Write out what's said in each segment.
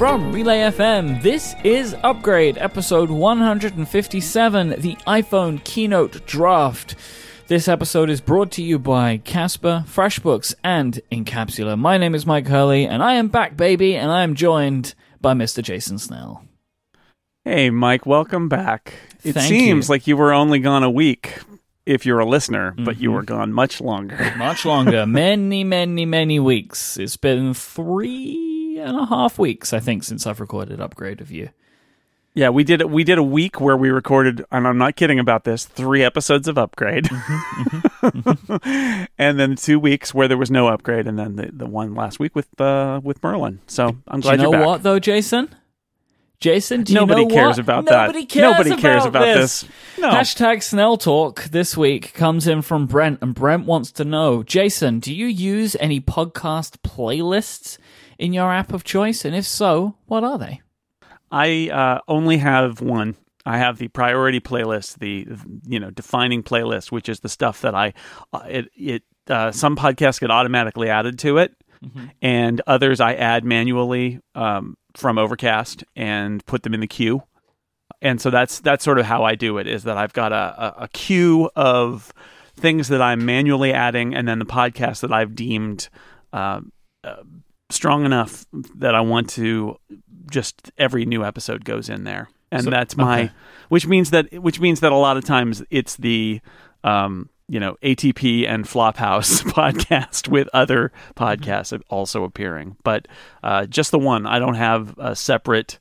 from Relay FM. This is Upgrade, episode 157, the iPhone Keynote Draft. This episode is brought to you by Casper, FreshBooks, and Incapsula. My name is Myke Hurley, and I am back, baby, and I am joined by Mr. Jason Snell. Hey, Myke, welcome back. It Thank seems you. like you were only gone a week if you're a listener, but Mm-hmm. you were gone much longer. Much longer, many, many, many weeks. It's been three and a half weeks, I think, since I've recorded Upgrade of You. yeah, we did we did a week where we recorded, and I'm not kidding about this, three episodes of Upgrade, Mm-hmm, and then two weeks where there was no upgrade, and then the, the one last week with uh, with Merlin. So I'm Do you glad know you're back. what, though, Jason? Jason, do you Nobody know cares what? about Nobody that. Cares Nobody cares about this. this. No. Hashtag Snell Talk this week comes in from Brent, and Brent wants to know Jason, do you use any podcast playlists in your app of choice? And if so, what are they? I uh, only have one. I have the priority playlist, the you know defining playlist, which is the stuff that I uh, it it uh, some podcasts get automatically added to it, and others I add manually um, from Overcast and put them in the queue. And so that's that's sort of how I do it. Is that I've got a, a, a queue of things that I'm manually adding, and then the podcast that I've deemed uh, uh, strong enough that I want to just every new episode goes in there, and So- that's my, okay. which means that which means that a lot of times it's the, um, you know, ATP and Flophouse podcast with other podcasts also appearing, but uh, just the one. I don't have a separate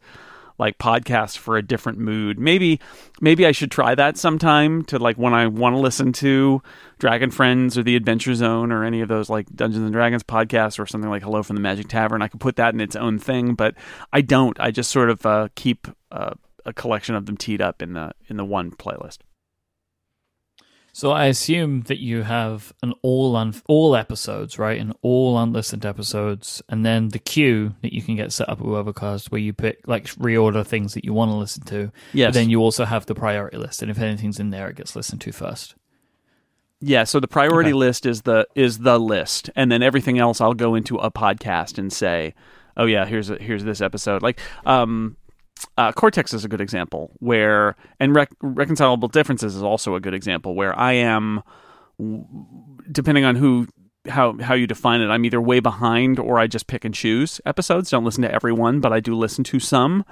like podcast for a different mood. Maybe maybe I should try that sometime to like when I want to listen to Dragon Friends or The Adventure Zone or any of those like Dungeons and Dragons podcasts or something like Hello from the Magic Tavern. I could put that in its own thing, but I don't. I just sort of uh, keep uh, a collection of them teed up in the in the one playlist. So I assume that you have an all un- all episodes, right? And all unlistened episodes, and then the queue that you can get set up with Overcast, where you pick like reorder things that you want to listen to. Yes. But then you also have the priority list, and if anything's in there, it gets listened to first. Yeah, so the priority Okay. list is the is the list, and then everything else I'll go into a podcast and say, "Oh yeah, here's a, here's this episode." Like, um, uh, Cortex is a good example where, and rec- reconcilable differences is also a good example where I am, depending on who how how you define it, I'm either way behind or I just pick and choose episodes. Don't listen to everyone, but I do listen to some,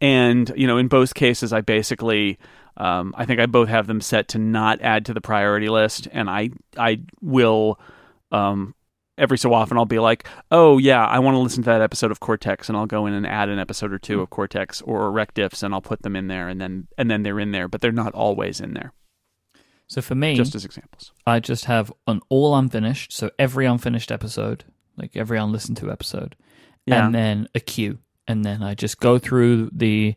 and you know, in both cases, I basically. Um, I think I both have them set to not add to the priority list, and I I will um, every so often I'll be like, oh yeah, I want to listen to that episode of Cortex, and I'll go in and add an episode or two of Cortex or Rec Diffs, and I'll put them in there, and then and then they're in there, but they're not always in there. So for me, Just as examples. I just have an all unfinished, so every unfinished episode, like every unlistened to episode, Yeah. and then a queue, and then I just go through the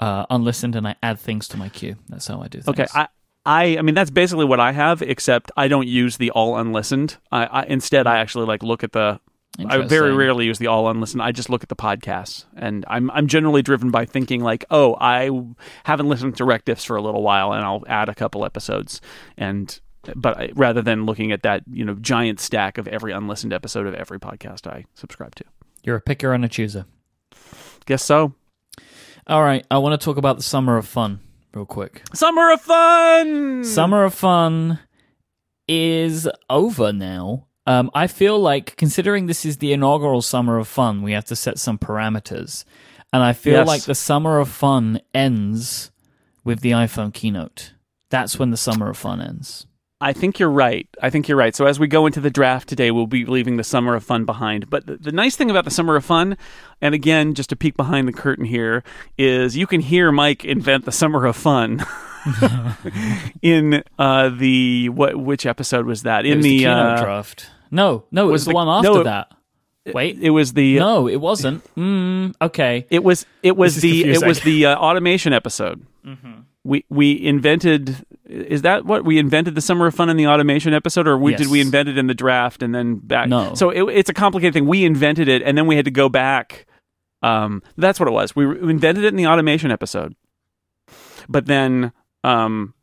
uh, unlistened and I add things to my queue. That's how I do things. Okay, I. I, I mean that's basically what I have, except I don't use the all unlistened. I, I instead I actually like look at the. I very rarely use the all unlistened. I just look at the podcasts, and I'm I'm generally driven by thinking like, oh, I haven't listened to Rec Diffs for a little while, and I'll add a couple episodes, and but I, rather than looking at that you know giant stack of every unlistened episode of every podcast I subscribe to. You're a picker and a chooser. Guess so. All right, I want to talk about the summer of fun real quick. Summer of fun. Summer of Fun is over now. Um, I feel like, considering this is the inaugural Summer of Fun, we have to set some parameters. And I feel Yes. like the Summer of Fun ends with the iPhone keynote. That's when the Summer of Fun ends. I think you're right. I think you're right. So as we go into the draft today, we'll be leaving the summer of fun behind. But the, the nice thing about the summer of fun, and again, just a peek behind the curtain here, is you can hear Myke invent the summer of fun in uh, the what? Which episode was that? In was the, the, uh, draft. No, no, it was, was the, the- one after no, it- that. Wait, it was the no, it wasn't. Mm, okay. It was it was the it was the uh, automation episode. We we invented is that what we invented the summer of fun in the automation episode, or we, did we invent it in the draft and then back? No. So it, it's a complicated thing. We invented it and then we had to go back. Um, that's what it was. We re- invented it in the automation episode, but then um,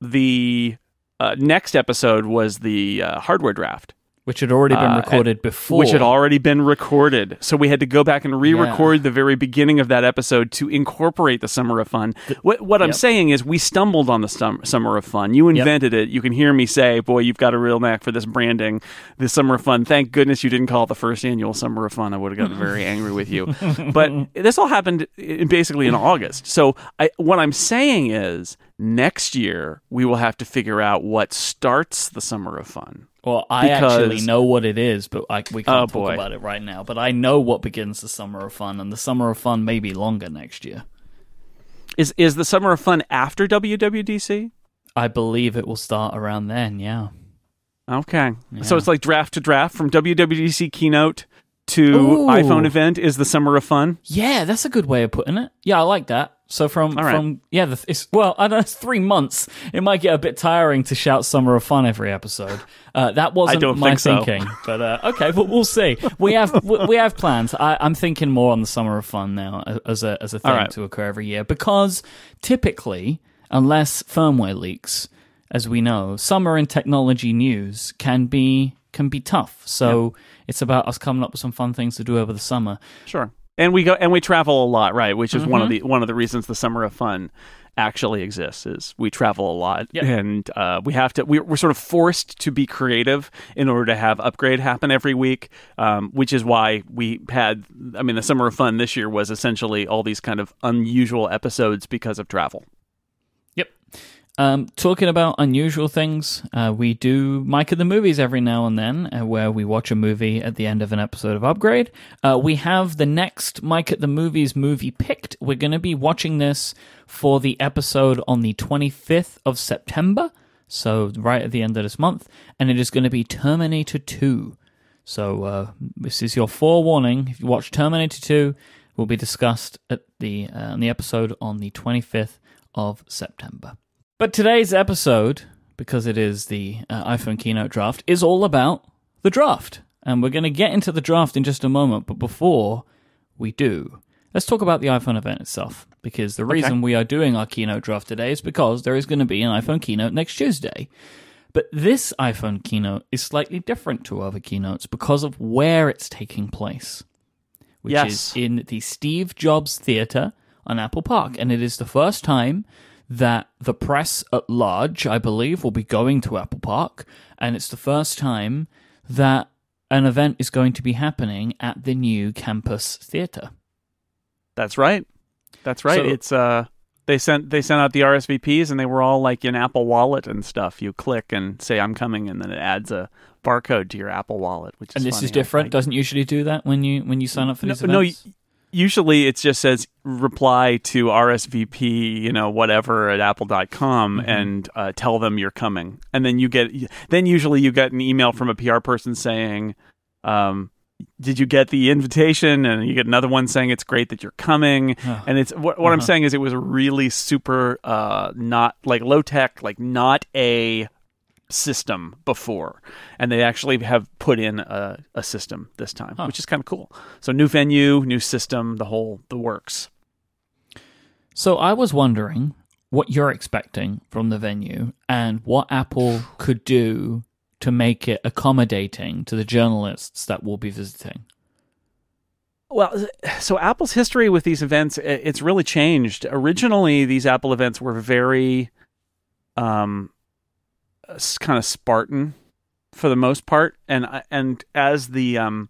the uh, next episode was the uh, hardware draft. Which had already been Uh, recorded before. which had already been recorded. So we had to go back and re-record the very beginning of that episode to incorporate the Summer of Fun. What, what I'm saying is, we stumbled on the stum- Summer of Fun. You invented it. You can hear me say, "Boy, you've got a real knack for this branding, the Summer of Fun." Thank goodness you didn't call it the first annual Summer of Fun. I would have gotten very angry with you. But this all happened in, basically in August. So I, what I'm saying is, next year we will have to figure out what starts the Summer of Fun. Well, I actually know what it is, but I, we oh, can't Oh, talk boy. about it right now. But I know what begins the summer of fun, and the summer of fun may be longer next year. Is is the Summer of Fun after WWDC? I believe it will start around then. Yeah. Okay. So it's like draft to draft from WWDC keynote to Ooh. iPhone event is the Summer of Fun. Yeah, that's a good way of putting it. Yeah, I like that. So from right. from yeah, the, it's well, I don't know, it's three months. It might get a bit tiring to shout "Summer of Fun" every episode. Uh, that wasn't don't my think so. thinking, but uh, okay, but we'll see. We have we, we have plans. I, I'm thinking more on the "Summer of Fun" now as a as a thing right. to occur every year because typically, unless firmware leaks, as we know, summer in technology news can be can be tough. So it's about us coming up with some fun things to do over the summer. Sure. And we go and we travel a lot, right? Which is one of Mm-hmm. the one of the reasons the Summer of Fun actually exists is we travel a lot Yep. and uh, we have to we're, we're sort of forced to be creative in order to have upgrade happen every week um, which is why we had i mean the summer of fun this year was essentially all these kind of unusual episodes because of travel. Um, talking about unusual things, uh, we do Myke of the Movies every now and then, uh, where we watch a movie at the end of an episode of Upgrade. Uh, we have the next Myke at the Movies movie picked. We're going to be watching this for the episode on the 25th of September, so right at the end of this month, and it is going to be Terminator 2. So uh, this is your forewarning. If you watch Terminator 2, will be discussed at the uh, on the episode on the 25th of September. But today's episode, because it is the uh, iPhone keynote draft, is all about the draft. And we're going to get into the draft in just a moment. But before we do, let's talk about the iPhone event itself. Because the reason we are doing our keynote draft today is because there is going to be an iPhone keynote next Tuesday. But this iPhone keynote is slightly different to other keynotes because of where it's taking place, which Yes. is in the Steve Jobs Theater on Apple Park. And it is the first time that the press at large, I believe, will be going to Apple Park. And it's the first time that an event is going to be happening at the new campus theater. That's right. That's right. So- it's uh they sent they sent out the RSVPs and they were all like in Apple Wallet and stuff. You click and say I'm coming and then it adds a barcode to your Apple Wallet, which is And this funny. is different. Doesn't usually do that when you when you sign up for no, these no, events. Usually it just says reply to RSVP, you know, whatever at apple.com Mm-hmm. and uh, tell them you're coming. And then you get then usually you get an email from a PR person saying um did you get the invitation and you get another one saying it's great that you're coming and it's what, what i'm Uh-huh. saying is it was really super uh not like low tech like not a system before and they actually have put in a, a system this time Huh. which is kind of cool so new venue new system the whole the works So I was wondering what you're expecting from the venue and what Apple could do to make it accommodating to the journalists that will be visiting. Well, so Apple's history with these events, it's really changed. Originally, these Apple events were very um, kind of Spartan for the most part. And, and as the um,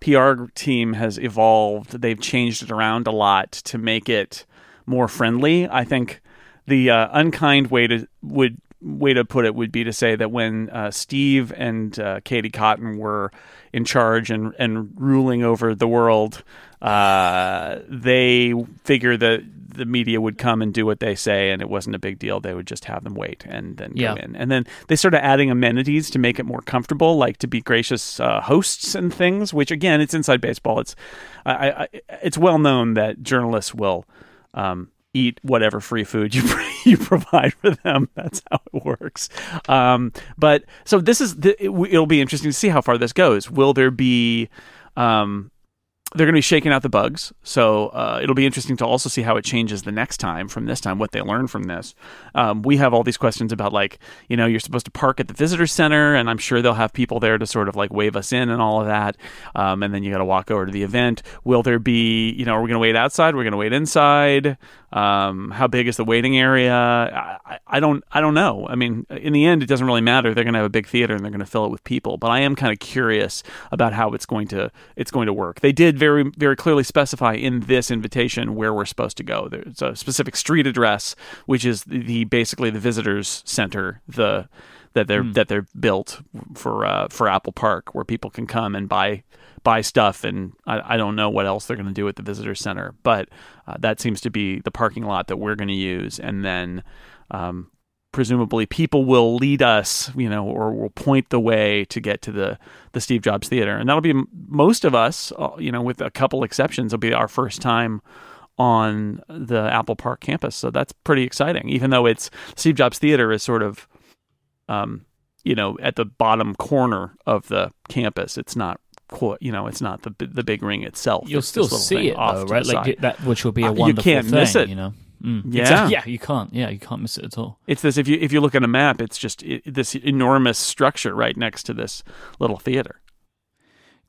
PR team has evolved, they've changed it around a lot to make it more friendly. I think the uh, unkind way to would way to put it would be to say that when uh, Steve and uh, Katie Cotton were in charge and and ruling over the world, uh, they figured that the media would come and do what they say, and it wasn't a big deal. They would just have them wait and then Yeah. go in, and then they started adding amenities to make it more comfortable, like to be gracious uh, hosts and things. Which again, it's inside baseball. It's I, I, it's well known that journalists will. Um, eat whatever free food you you provide for them. That's how it works. Um, but so this is the, it, it'll be interesting to see how far this goes. Will there be um, they're going to be shaking out the bugs. So uh, it'll be interesting to also see how it changes the next time from this time, what they learn from this. Um, we have all these questions about like, you know, you're supposed to park at the visitor center, and I'm sure they'll have people there to sort of like wave us in and all of that. Um, and then you got to walk over to the event. Will there be, you know, are we going to wait outside? We're going to wait inside. Um, how big is the waiting area? I, I, don't, I don't know. I mean, in the end, it doesn't really matter. They're going to have a big theater and they're going to fill it with people. But I am kind of curious about how it's going to, it's going to work. They did very, very clearly specify in this invitation where we're supposed to go. There's a specific street address, which is the, basically the visitors center, the that they're mm. that they're built for uh, for Apple Park, where people can come and buy buy stuff, and I, I don't know what else they're going to do at the visitor center, but uh, that seems to be the parking lot that we're going to use, and then. Um, presumably people will lead us, you know, or will point the way to get to the the Steve Jobs Theater, and that'll be most of us, uh, you know, with a couple exceptions, will be our first time on the Apple Park campus. So that's pretty exciting. Even though it's Steve Jobs Theater is sort of, um, you know, at the bottom corner of the campus. It's not you know, it's not the the big ring itself. You'll it's still see it, though, right? Like that, which will be a wonderful uh, you can't thing, miss it. You know, mm. yeah, yeah, you can't. Yeah, you can't miss it at all. It's this if you if you look at a map, it's just it, this enormous structure right next to this little theater.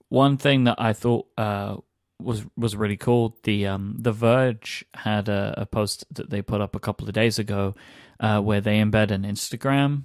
One thing that I thought uh, was was really cool. The um, The Verge had a, a, post that they put up a couple of days ago uh, where they embed an Instagram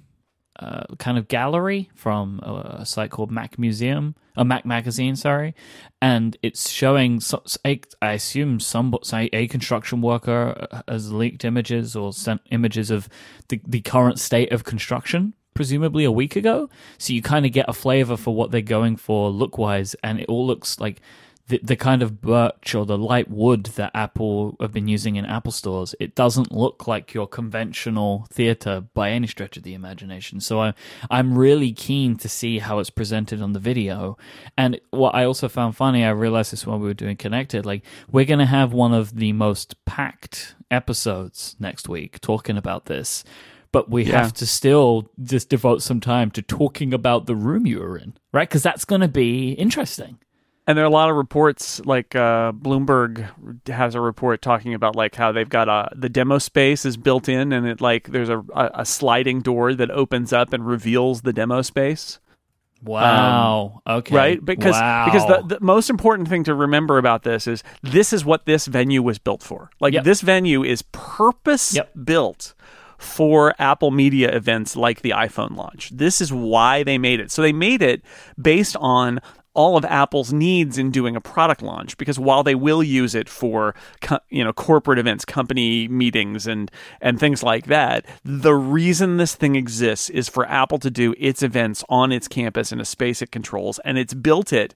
uh, kind of gallery from a, a, site called Mac Museum, a Mac Magazine, sorry, and it's showing. I assume some say a construction worker uh, has leaked images or sent images of the the current state of construction. Presumably a week ago, so you kind of get a flavor for what they're going for look wise, and it all looks like the, the kind of birch or the light wood that Apple have been using in Apple stores, it doesn't look like your conventional theater by any stretch of the imagination. So I, I'm really keen to see how it's presented on the video. And what I also found funny, I realized this while we were doing Connected, like we're going to have one of the most packed episodes next week talking about this but we yeah. have to still just devote some time to talking about the room you were in, right? Because that's going to be interesting. And there are a lot of reports, like uh, Bloomberg has a report talking about like how they've got a the demo space is built in, and it like there's a a sliding door that opens up and reveals the demo space. Wow. Um, okay. Right? Because wow. because the, the most important thing to remember about this is this is what this venue was built for. Like yep. this venue is purpose yep. built for Apple Media events like the iPhone launch. This is why they made it. So they made it based on all of Apple's needs in doing a product launch because while they will use it for you know corporate events, company meetings and and things like that, the reason this thing exists is for Apple to do its events on its campus in a space it controls and it's built it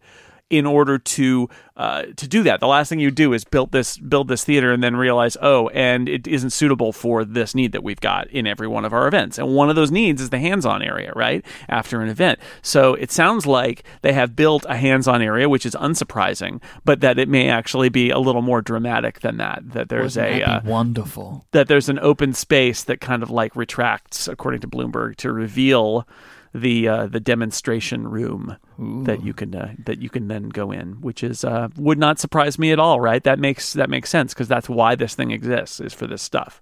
in order to uh, to do that. The last thing you do is build this build this theater and then realize, oh, and it isn't suitable for this need that we've got in every one of our events. And one of those needs is the hands-on area, right? After an event. So it sounds like they have built a hands-on area, which is unsurprising, but that it may actually be a little more dramatic than that. That there's Wouldn't a uh, wonderful that there's an open space that kind of like retracts, according to Bloomberg, to reveal the uh, the demonstration room Ooh. that you can uh, that you can then go in, which is uh, would not surprise me at all. Right? That makes that makes sense because that's why this thing exists is for this stuff.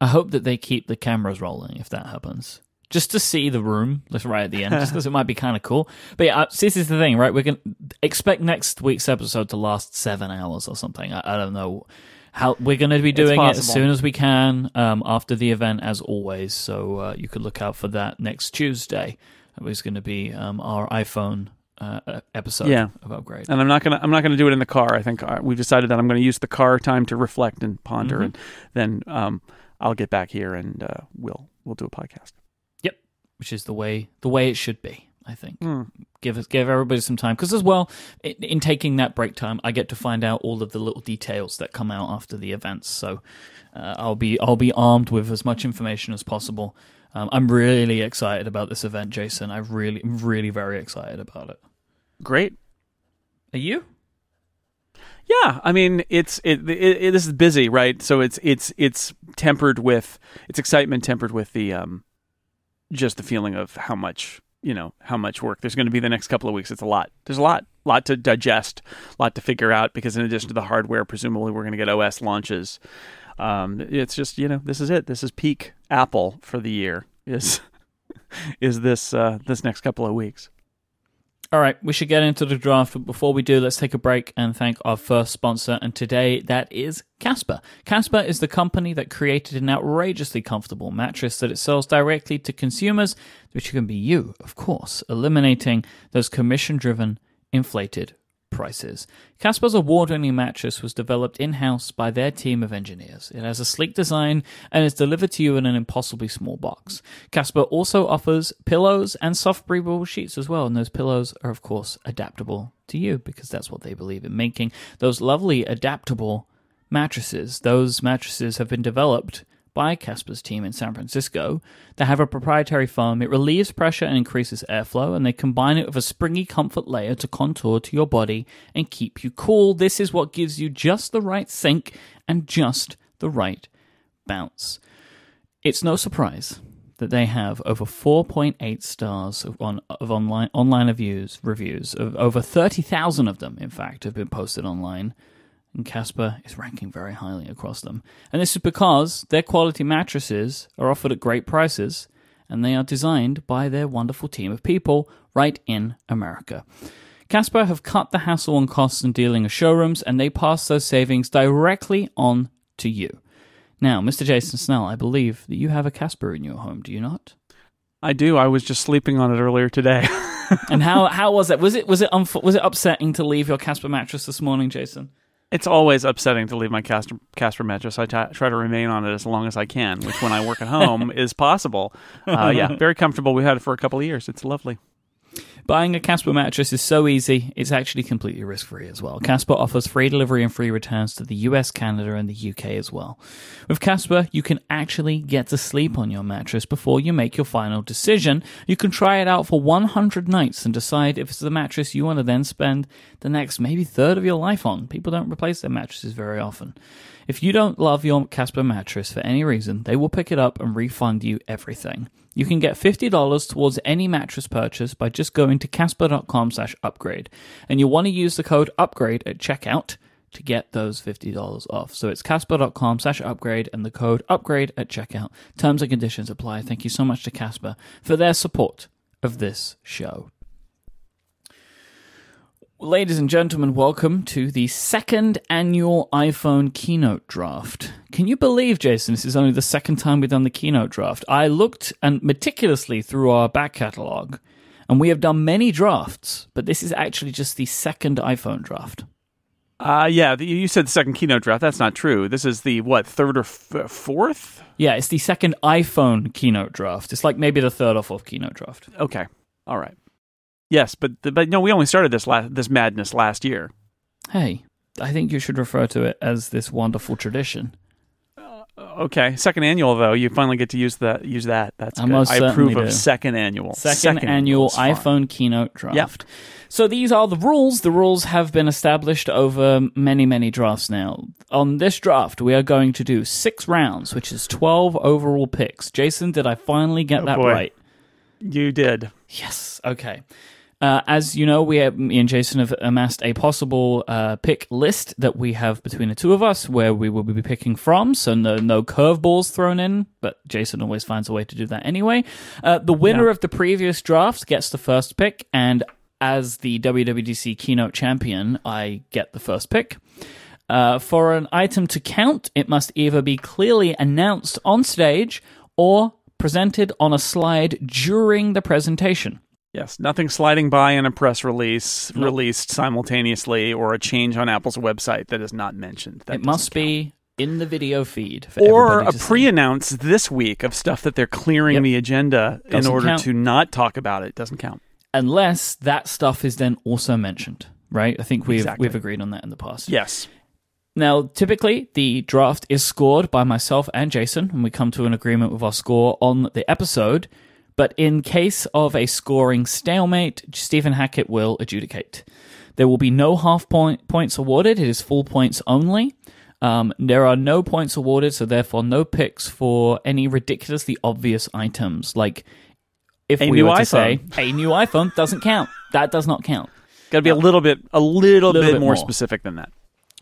I hope that they keep the cameras rolling if that happens. Just to see the room, like right at the end, just because it might be kind of cool. But yeah, uh, this is the thing, right? We're gonna expect next week's episode to last seven hours or something. I, I don't know how we're going to be doing it as soon as we can um, after the event, as always. So uh, you could look out for that next Tuesday. It was going to be um, our iPhone uh, episode yeah. of upgrade. And I'm not gonna I'm not gonna do it in the car. I think uh, we've decided that I'm going to use the car time to reflect and ponder, mm-hmm. and then um, I'll get back here and uh, we'll we'll do a podcast. Yep, which is the way the way it should be. I think mm. give us give everybody some time because as well in, in, taking that break time, I get to find out all of the little details that come out after the events. So uh, I'll be I'll be armed with as much information as possible um, I'm really excited about this event, Jason. I really, really very excited about it. Great. Are you? Yeah, I mean it's it, it, it, This is busy, right? So it's it's it's tempered with it's excitement tempered with the um, just the feeling of how much you know how much work there's going to be the next couple of weeks. It's a lot. There's a lot. lot to digest, a lot to figure out. Because in addition to the hardware, presumably we're going to get OS launches. Um, it's just you know this is it. This is peak Apple for the year. Is is this uh, this next couple of weeks? All right, we should get into the draft, but before we do, let's take a break and thank our first sponsor. And today, that is Casper. Casper is the company that created an outrageously comfortable mattress that it sells directly to consumers, which can be you, of course, eliminating those commission driven, inflated prices. Casper's award winning mattress was developed in house by their team of engineers. It has a sleek design and is delivered to you in an impossibly small box. Casper also offers pillows and soft breathable sheets as well, and those pillows are, of course, adaptable to you because that's what they believe in making. Those lovely adaptable mattresses, those mattresses have been developed by Casper's team in San Francisco. They have a proprietary foam. It relieves pressure and increases airflow, and they combine it with a springy comfort layer to contour to your body and keep you cool. This is what gives you just the right sink and just the right bounce. It's no surprise that they have over 4.8 stars of, on, of online online reviews reviews of over 30,000 of them in fact have been posted online and Casper is ranking very highly across them. And this is because their quality mattresses are offered at great prices and they are designed by their wonderful team of people right in America. Casper have cut the hassle and costs in dealing with showrooms and they pass those savings directly on to you. Now, Mr. Jason Snell, I believe that you have a Casper in your home, do you not? I do. I was just sleeping on it earlier today. and how how was it? Was it was it was it upsetting to leave your Casper mattress this morning, Jason? It's always upsetting to leave my Casper, Casper mattress. I t- try to remain on it as long as I can, which when I work at home is possible. Uh, yeah, very comfortable. We've had it for a couple of years. It's lovely. Buying a Casper mattress is so easy, it's actually completely risk free as well. Casper offers free delivery and free returns to the US, Canada, and the UK as well. With Casper, you can actually get to sleep on your mattress before you make your final decision. You can try it out for 100 nights and decide if it's the mattress you want to then spend the next maybe third of your life on. People don't replace their mattresses very often. If you don't love your Casper mattress for any reason, they will pick it up and refund you everything. You can get $50 towards any mattress purchase by just going to casper.com slash upgrade. And you'll want to use the code upgrade at checkout to get those $50 off. So it's casper.com slash upgrade and the code upgrade at checkout. Terms and conditions apply. Thank you so much to Casper for their support of this show. Ladies and gentlemen, welcome to the second annual iPhone keynote draft. Can you believe, Jason, this is only the second time we've done the keynote draft? I looked and meticulously through our back catalog, and we have done many drafts, but this is actually just the second iPhone draft. Uh, yeah, the, you said the second keynote draft. That's not true. This is the, what, third or f- fourth? Yeah, it's the second iPhone keynote draft. It's like maybe the third or fourth keynote draft. Okay. All right. Yes, but but no, we only started this last, this madness last year. Hey, I think you should refer to it as this wonderful tradition. Okay, second annual though, you finally get to use that. Use that. That's I good. I approve certainly of second annual. Second, Second annual iPhone keynote draft. So these are the rules. The rules have been established over many, many drafts now. On this draft, we are going to do six rounds, which is 12 overall picks. Jason, did I finally get Oh, that boy. right? You did. Yes. Okay. Uh, as you know, we have, me and Jason have amassed a possible uh, pick list that we have between the two of us, where we will be picking from. So no, no curveballs thrown in, but Jason always finds a way to do that anyway. Uh, the winner Yeah. of the previous draft gets the first pick, and as the WWDC keynote champion, I get the first pick. Uh, for an item to count, it must either be clearly announced on stage or presented on a slide during the presentation. Yes, nothing sliding by in a press release Nope. released simultaneously or a change on Apple's website that is not mentioned. That it must count. be in the video feed for or a pre-announce this week of stuff that they're clearing Yep. the agenda in Doesn't order count. to not talk about it. Doesn't count. unless that stuff is then also mentioned, right? I think we've Exactly. we've agreed on that in the past. Yes. Now, typically, the draft is scored by myself and Jason, and we come to an agreement with our score on the episode. But in case of a scoring stalemate, Stephen Hackett will adjudicate. There will be no half point points awarded; it is full points only. Um, there are no points awarded, so therefore no picks for any ridiculously obvious items. Like if A we new were to iPhone. say a new iPhone doesn't count. That does not count. got to be a little bit a little, Little bit, bit more, more. specific than that.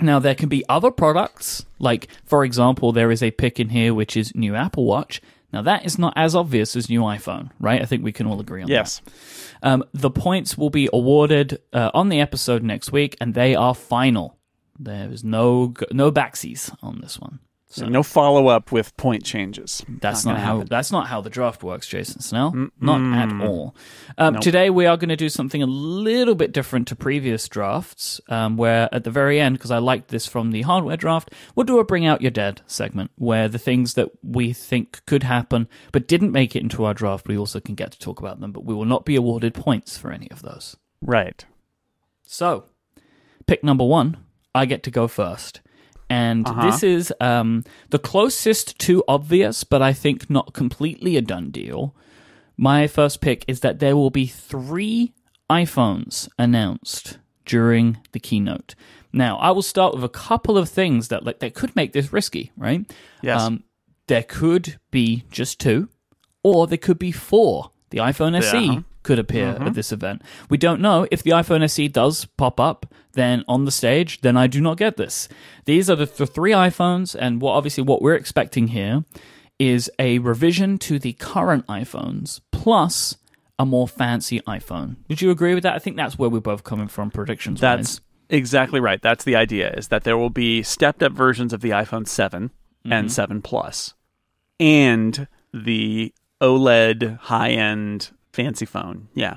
Now, there can be other products, like, for example, there is a pick in here which is new Apple Watch. Now, that is not as obvious as new iPhone, right? I think we can all agree on Yes. that. Um, the points will be awarded uh, on the episode next week, and they are final. There is no no backsies on this one. So No follow up with point changes. that's Not not, how happen. that's not how the draft works, Jason Snell. Not at all. Um, Today we are going to do something a little bit different to previous drafts, um, where at the very end, because I liked this from the hardware draft, we'll do a bring out your dead segment, where the things that we think could happen but didn't make it into our draft, we also can get to talk about them, but we will not be awarded points for any of those. Right. So, pick number one, I get to go first. And Uh-huh. this is um, the closest to obvious, but I think not completely a done deal. My first pick is that there will be three iPhones announced during the keynote. Now, I will start with a couple of things that like that could make this risky, right? Yes. Um, there could be just two, or there could be four. The iPhone SE Yeah. Could appear at this event. We don't know if the iPhone SE does pop up then on the stage. Then I do not get this. These are the, the three iPhones, and what obviously what we're expecting here is a revision to the current iPhones plus a more fancy iPhone. Would you agree with that? I think that's where we're both coming from predictions. That's exactly right. That's the idea is that there will be stepped up versions of the iPhone 7 Mm-hmm. and 7 Plus and the OLED high-end fancy phone. Yeah.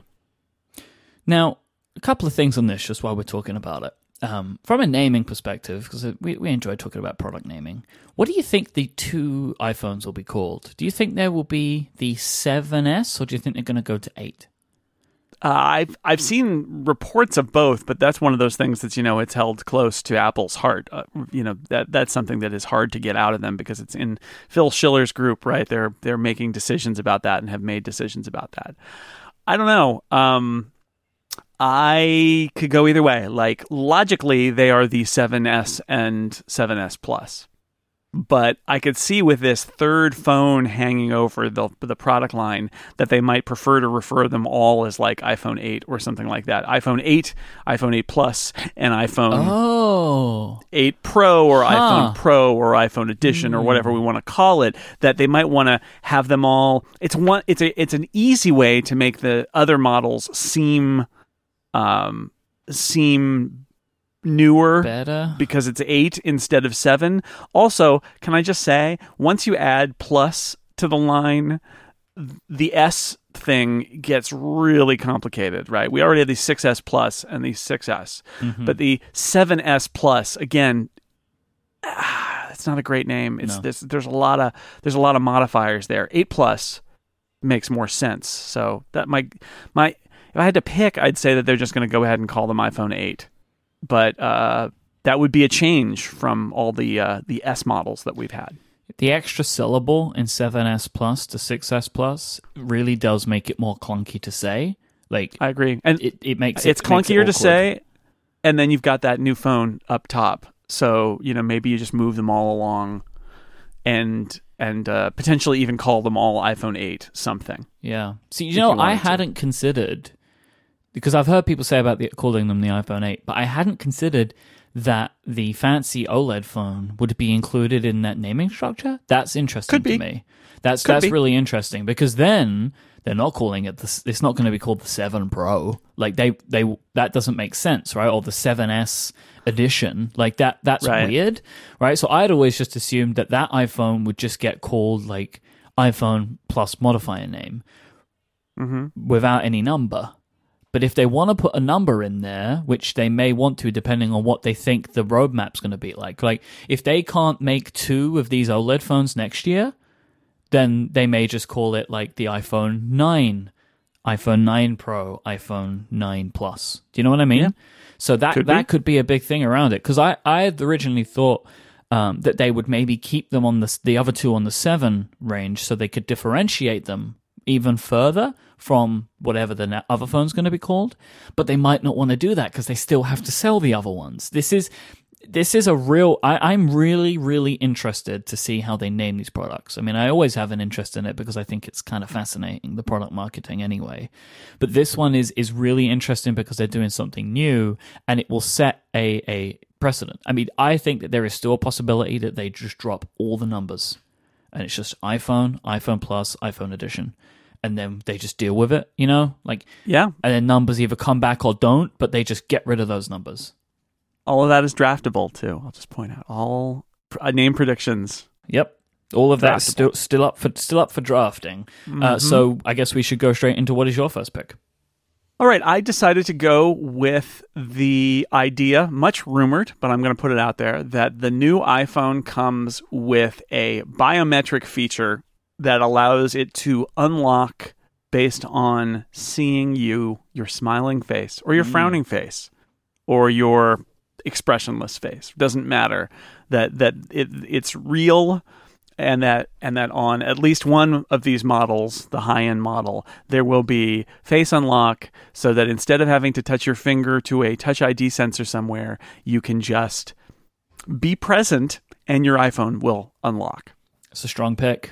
Now, a couple of things on this just while we're talking about it. Um, from a naming perspective, because we, we enjoy talking about product naming, what do you think the two iPhones will be called? Do you think there will be the 7S or do you think they're going to go to 8? Uh, I've I've seen reports of both, but that's one of those things that's you know it's held close to Apple's heart. Uh, you know that that's something that is hard to get out of them because it's in Phil Schiller's group, right? They're they're making decisions about that and have made decisions about that. I don't know. Um, I could go either way. Like logically, they are the 7S and 7S Plus. But I could see with this third phone hanging over the the product line that they might prefer to refer them all as like iPhone 8 or something like that. iPhone 8, iPhone 8 Plus, and iPhone Oh, 8 Pro or Huh. iPhone Pro or iPhone Edition or whatever we want to call it that they might want to have them all it's one it's a it's an easy way to make the other models seem um seem newer better. because it's 8 instead of 7 also can i just say once you add plus to the line the S thing gets really complicated, right? We already have the 6S Plus and the 6S, Mm-hmm. but the 7S Plus again, ah, it's not a great name. It's No. this. There's a lot of there's a lot of modifiers there. 8 Plus makes more sense. So that my my if I had to pick, I'd say that they're just going to go ahead and call them iPhone 8, but uh, that would be a change from all the uh, the S models that we've had. The extra syllable in 7S Plus to 6S Plus really does make it more clunky to say. Like, I agree, and it, it makes it, it's makes it clunkier to say, and then you've got that new phone up top. So you know maybe you just move them all along, and and uh, potentially even call them all iPhone 8 something. Yeah. See, you know, you I hadn't considered because I've heard people say about the, calling them the iPhone 8, but I hadn't considered that the fancy OLED phone would be included in that naming structure. That's interesting Could be. to me. That's Could that's be. really interesting because then they're not calling it the. It's not going to be called the Seven Pro. Like they they that doesn't make sense, right? Or the 7S edition. Like that that's Right. weird, right? So I'd always just assumed that that iPhone would just get called like iPhone plus modifier name Mm-hmm. without any number. But if they want to put a number in there, which they may want to depending on what they think the roadmap's going to be like, like if they can't make two of these OLED phones next year, then they may just call it like the iPhone 9, iPhone 9 Pro, iPhone 9 Plus. Do you know what I mean? Yeah. So that Could that be. could be a big thing around it because I I had originally thought um, that they would maybe keep them on the the other two on the seven range so they could differentiate them even further from whatever the other phone's going to be called. But they might not want to do that because they still have to sell the other ones. This is this is a real. I, I'm really, really interested to see how they name these products. I mean, I always have an interest in it because I think it's kind of fascinating, the product marketing anyway. But this one is is really interesting because they're doing something new, and it will set a a precedent. I mean, I think that there is still a possibility that they just drop all the numbers, and it's just iPhone, iPhone Plus, iPhone Edition. And then they just deal with it, you know, like Yeah. and then numbers either come back or don't, but they just get rid of those numbers. All of that is draftable too. I'll just point out all uh, name predictions. Yep. All of that's still still up for still up for drafting. Uh, so I guess we should go straight into what is your first pick? All right, I decided to go with the idea, much rumored, but I'm going to put it out there, that the new iPhone comes with a biometric feature that allows it to unlock based on seeing you, your smiling face, or your mm. frowning face, or your expressionless face. Doesn't matter that that it, it's real and that and that on at least one of these models, the high end model, there will be face unlock, so that instead of having to touch your finger to a Touch ID sensor somewhere, you can just be present, and your iPhone will unlock. It's a strong pick.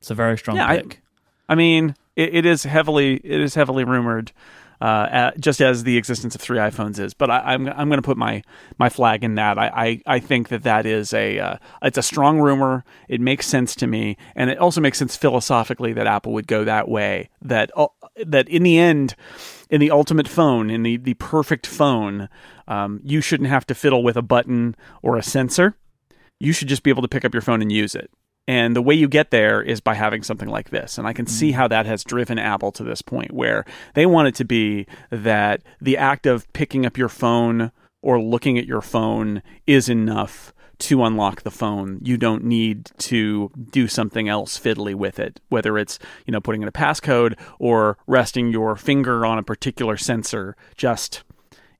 It's a very strong Yeah, I- pick. I mean, it, it is heavily it is heavily rumored, uh, at, just as the existence of three iPhones is. But I, I'm I'm going to put my my flag in that. I, I, I think that that is a uh, it's a strong rumor. It makes sense to me, and it also makes sense philosophically that Apple would go that way. That uh, that in the end. In the ultimate phone, in the, the perfect phone, um, you shouldn't have to fiddle with a button or a sensor. You should just be able to pick up your phone and use it. And the way you get there is by having something like this. And I can see mm. how that has driven Apple to this point where they want it to be that the act of picking up your phone or looking at your phone is enough to unlock the phone. You don't need to do something else fiddly with it, whether it's, you know, putting in a passcode or resting your finger on a particular sensor. Just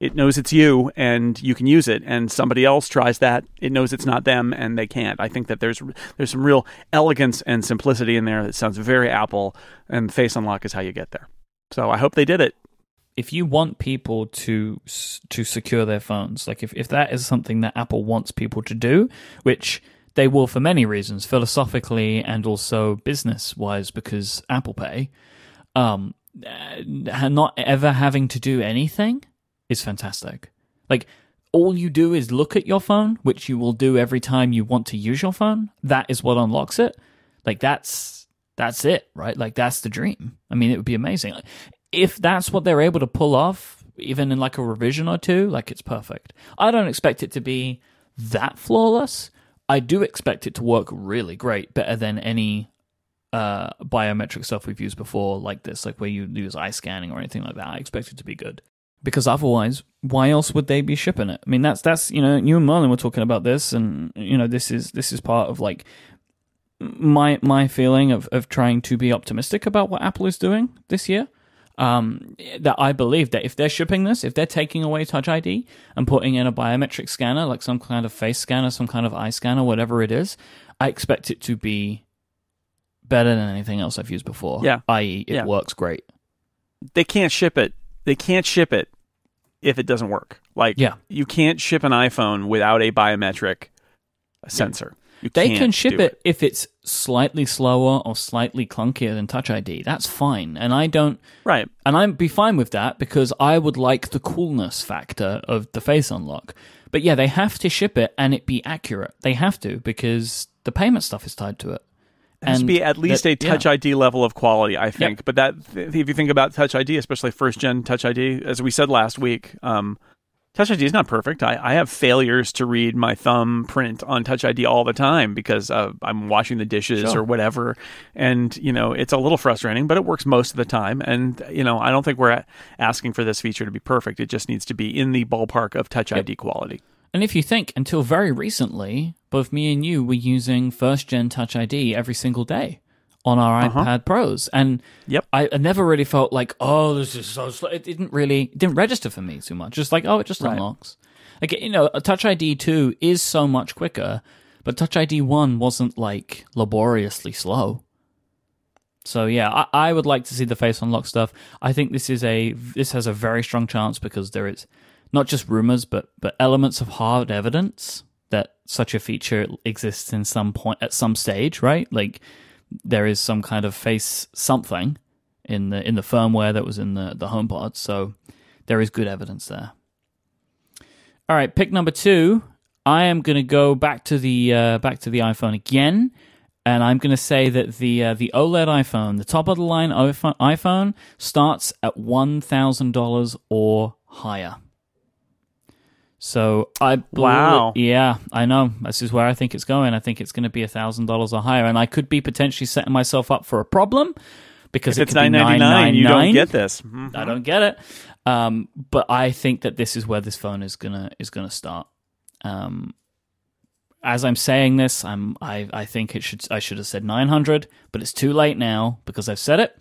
it knows it's you and you can use it. And somebody else tries that it knows it's not them and they can't. I think that there's there's some real elegance and simplicity in there that sounds very apple and face unlock is how you get there. So i hope they did it. If you want people to to secure their phones, like if, if that is something that Apple wants people to do, which they will for many reasons, philosophically and also business wise, because Apple Pay, um, uh, not ever having to do anything is fantastic. Like all you do is look at your phone, which you will do every time you want to use your phone. That is what unlocks it. Like that's that's it, right? Like that's the dream. I mean, it would be amazing Like, if that's what they're able to pull off, even in like a revision or two. Like it's perfect. I don't expect it to be that flawless. I do expect it to work really great, better than any uh, biometric stuff we've used before, like this, like where you use eye scanning or anything like that. I expect it to be good because otherwise, why else would they be shipping it? I mean, that's that's you know, you and Merlin were talking about this, and you know, this is this is part of like my my feeling of of trying to be optimistic about what Apple is doing this year. Um, that I believe that if they're shipping this, if they're taking away Touch ID and putting in a biometric scanner, like some kind of face scanner, some kind of eye scanner, whatever it is, I expect it to be better than anything else I've used before. Yeah. i.e., it Yeah. works great. they can't ship it they can't ship it if it doesn't work like Yeah. you can't ship an iphone without a biometric sensor You They can't ship do it, if it's slightly slower or slightly clunkier than Touch ID. That's fine, and I don't, right and I'd be fine with that because I would like the coolness factor of the face unlock. But yeah, they have to ship it and it be accurate. They have to because the payment stuff is tied to it. Has to be at least that- a Touch yeah. ID level of quality, I think. But that, if you think about Touch ID, especially first gen Touch ID, as we said last week, um, Touch ID is not perfect. I, I have failures to read my thumb print on Touch ID all the time because uh, I'm washing the dishes Sure. or whatever, and you know it's a little frustrating, but it works most of the time. And you know I don't think we're asking for this feature to be perfect. It just needs to be in the ballpark of Touch ID quality. And if you think, until very recently, both me and you were using first gen Touch ID every single day on our uh-huh. iPad Pros, and Yep. I, I never really felt like, oh, this is so slow. It didn't really it didn't register for me too much. Just like, oh, it just Right. unlocks. Like you know, Touch ID two is so much quicker, but Touch ID one wasn't like laboriously slow. So yeah, I, I would like to see the face unlock stuff. I think this is a this has a very strong chance because there is not just rumors, but but elements of hard evidence that such a feature exists in some point at some stage, right? Like there is some kind of face something in the in the firmware that was in the the HomePod, so there is good evidence there. All right, pick number two. I am going to go back to the uh, back to the iPhone again, and I'm going to say that the uh, the OLED iPhone, the top of the line iPhone, starts at one thousand dollars or higher. So I Wow. yeah, I know. This is where I think it's going. I think it's going to be a thousand dollars or higher, and I could be potentially setting myself up for a problem because If it it's nine ninety nine, you don't get this. Mhm. I don't get it. Um, but I think that this is where this phone is gonna is gonna start. Um, as I'm saying this, I'm I, I think it should I should have said 900, but it's too late now because I've said it.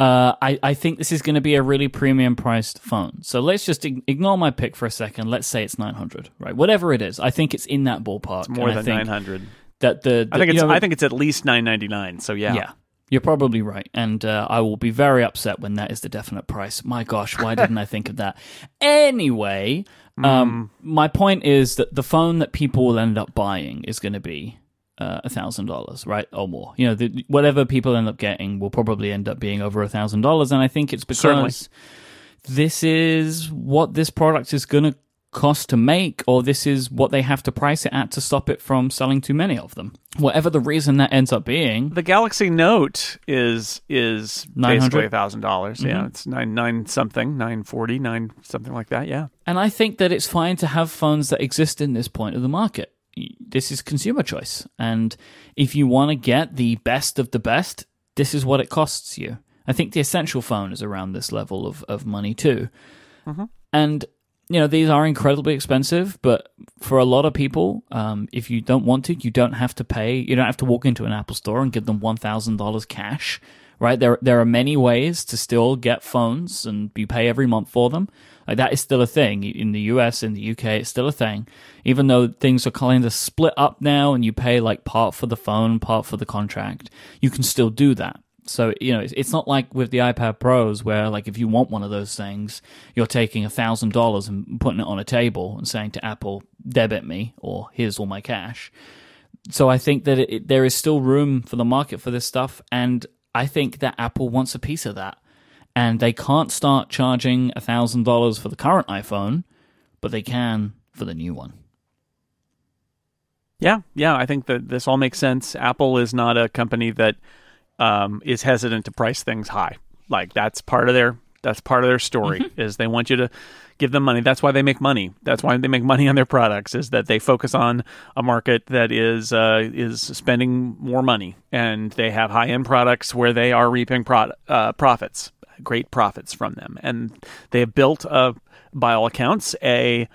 Uh, I, I think this is going to be a really premium priced phone. So let's just ig- ignore my pick for a second. Let's say it's 900, right? Whatever it is, I think it's in that ballpark. It's more And than think nine hundred. That the, I think it's. you know, I think it's at least nine ninety nine. So yeah. yeah, you're probably right, and uh, I will be very upset when that is the definite price. My gosh, why didn't I think of that? Anyway, um, my point is that the phone that people will end up buying is going to be a thousand dollars, right, or more. You know, the, whatever people end up getting will probably end up being over a thousand dollars, and I think it's because Certainly. this is what this product is going to cost to make, or this is what they have to price it at to stop it from selling too many of them. Whatever the reason that ends up being, The Galaxy Note is is 900? basically a thousand dollars. Mm-hmm. Yeah, it's nine nine something, nine forty, nine something like that. Yeah. And I think that it's fine to have phones that exist in this point of the market. This is consumer choice. And if you want to get the best of the best, this is what it costs you. I think the essential phone is around this level of, of money too. And, you know, these are incredibly expensive, but for a lot of people, um, if you don't want to, you don't have to pay, you don't have to walk into an Apple store and give them $1,000 cash right? There there are many ways to still get phones, and you pay every month for them. Like that is still a thing in the US, in the UK, it's still a thing. Even though things are kind of split up now, and you pay like part for the phone, part for the contract, you can still do that. So you know, it's, not like with the iPad Pros where like if you want one of those things, you're taking a thousand dollars and putting it on a table and saying to Apple, "Debit me," or "Here's all my cash." So I think that it, there is still room for the market for this stuff, and I think that Apple wants a piece of that, and they can't start charging a thousand dollars for the current iPhone, but they can for the new one. Yeah, yeah, I think that this all makes sense. Apple is not a company that um, is hesitant to price things high. Like that's part of their that's part of their story is they want you to give them money. That's why they make money. That's why they make money on their products is that they focus on a market that is uh, is spending more money and they have high end products where they are reaping pro- uh, profits, great profits from them, and they have built a by all accounts a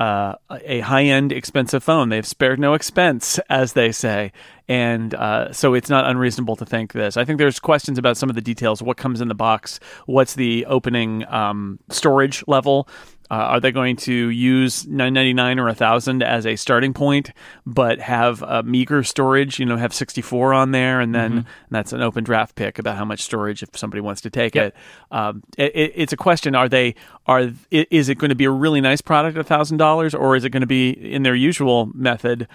uh, a high end expensive phone. They've spared no expense, as they say. And uh, so it's not unreasonable to think this. I think there's questions about some of the details. What comes in the box? What's the opening um, storage level? Uh, are they going to use 999 or 1000 as a starting point, but have uh, meager storage? You know, have 64 on there, and then and that's an open draft pick about how much storage if somebody wants to take it. Um, it, it. It's a question: Are they are is it going to be a really nice product at thousand dollars, or is it going to be in their usual method?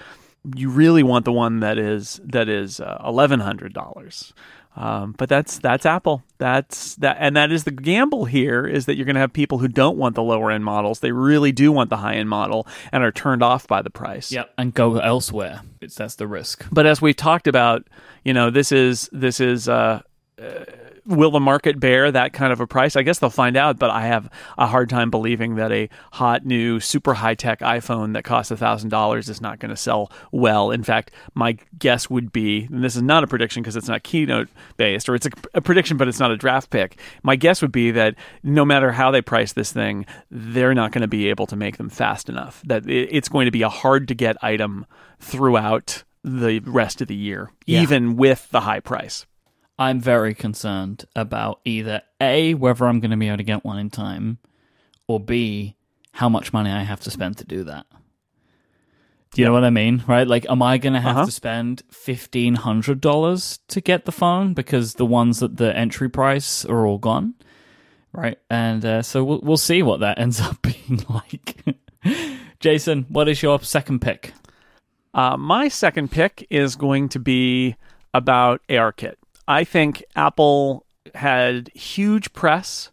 You really want the one that is that is uh, eleven hundred dollars. Um, but that's that's Apple. That's that, and that is the gamble here is that you're going to have people who don't want the lower end models. They really do want the high end model and are turned off by the price. Yep, and go elsewhere. It's that's the risk. But as we've talked about, you know, this is this is uh, uh, will the market bear that kind of a price? I guess they'll find out. But I have a hard time believing that a hot new super high tech iPhone that costs a thousand dollars is not going to sell well. In fact, my guess would be, and this is not a prediction because it's not keynote based, or it's a, a prediction, but it's not a draft pick. My guess would be that no matter how they price this thing, they're not going to be able to make them fast enough. That it, it's going to be a hard to get item throughout the rest of the year, Yeah. even with the high price. I'm very concerned about either A, whether I'm going to be able to get one in time, or B, how much money I have to spend to do that. Do you know what I mean? Right? Like, am I going to have Uh-huh. to spend $1,500 to get the phone because the ones at the entry price are all gone? right? And uh, so we'll we'll see what that ends up being like. Jason, what is your second pick? Uh, my second pick is going to be about ARKit. I think Apple had huge press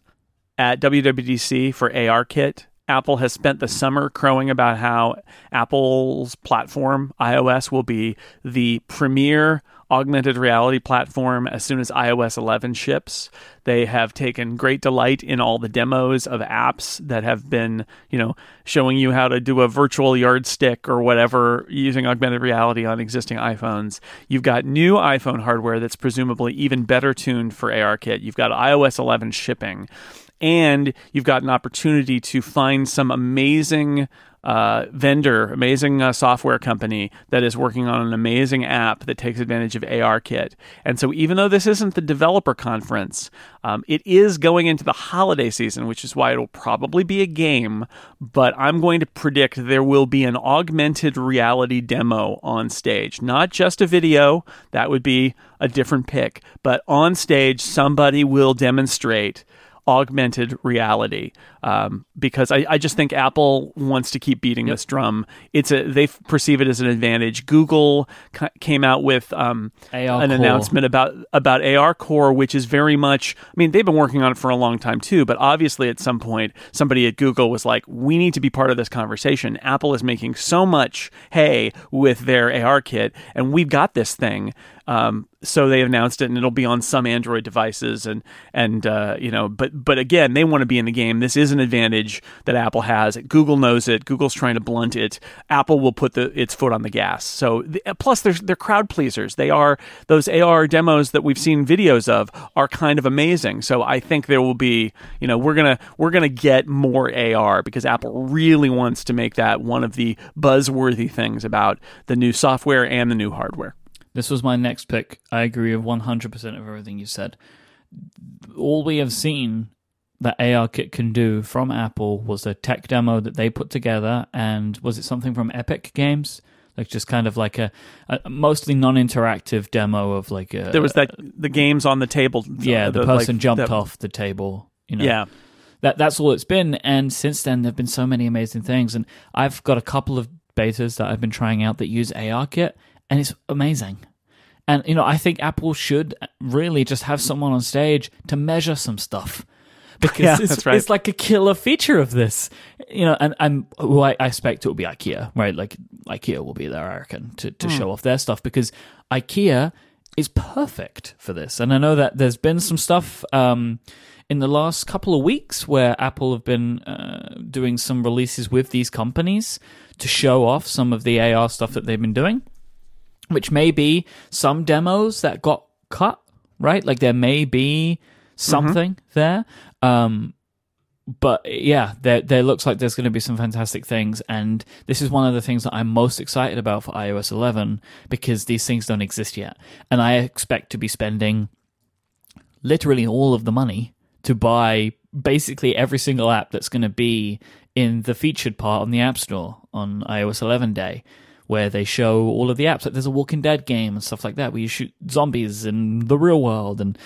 at WWDC for ARKit. Apple has spent the summer crowing about how Apple's platform, iOS, will be the premier augmented reality platform as soon as iOS 11 ships. They have taken great delight in all the demos of apps that have been, you know, showing you how to do a virtual yardstick or whatever using augmented reality on existing iPhones. You've got new iPhone hardware that's presumably even better tuned for ARKit. You've got iOS 11 shipping and you've got an opportunity to find some amazing uh, vendor, amazing uh, software company that is working on an amazing app that takes advantage of ARKit. And so, even though this isn't the developer conference, um, it is going into the holiday season, which is why it'll probably be a game. But I'm going to predict there will be an augmented reality demo on stage, not just a video. That would be a different pick. But on stage, somebody will demonstrate augmented reality um, because I, I, just think Apple wants to keep beating yep. this drum. It's a they perceive it as an advantage. Google came out with um, an Core. announcement about about ARCore, which is very much. I mean, they've been working on it for a long time too, but obviously at some point somebody at Google was like, "We need to be part of this conversation." Apple is making so much hay with their ARKit, and we've got this thing. Um, so they announced it, and it'll be on some Android devices, and and uh, you know, but but again, they want to be in the game. This is an advantage that Apple has. Google knows it. Google's trying to blunt it. Apple will put the its foot on the gas. So the, plus, they're they're crowd pleasers. They are those AR demos that we've seen videos of are kind of amazing. So I think there will be, you know, we're gonna we're gonna get more AR because Apple really wants to make that one of the buzzworthy things about the new software and the new hardware. This was my next pick. I agree with 100% of everything you said. All we have seen that ARKit can do from Apple was a tech demo that they put together, and was it something from Epic Games? Like just kind of like a, a mostly non-interactive demo of like a, there was that the games on the table. Yeah, uh, the, the person like, jumped off the table. You know, yeah, that that's all it's been. And since then, there've been so many amazing things. And I've got a couple of betas that I've been trying out that use ARKit, and it's amazing. And you know, I think Apple should really just have someone on stage to measure some stuff because yeah, it's, right. it's, like a killer feature of this. You know, and, and who I, I expect it will be IKEA, right? Like IKEA will be there, I reckon, to, to mm. show off their stuff because IKEA is perfect for this. And I know that there's been some stuff um, in the last couple of weeks where Apple have been uh, doing some releases with these companies to show off some of the AR stuff that they've been doing, which may be some demos that got cut, right? Like there may be something mm-hmm. there. Um, but yeah, there there looks like there's going to be some fantastic things, and this is one of the things that I'm most excited about for iOS 11 because these things don't exist yet, and I expect to be spending literally all of the money to buy basically every single app that's going to be in the featured part on the App Store on iOS 11 day, where they show all of the apps. Like there's a Walking Dead game and stuff like that, where you shoot zombies in the real world, and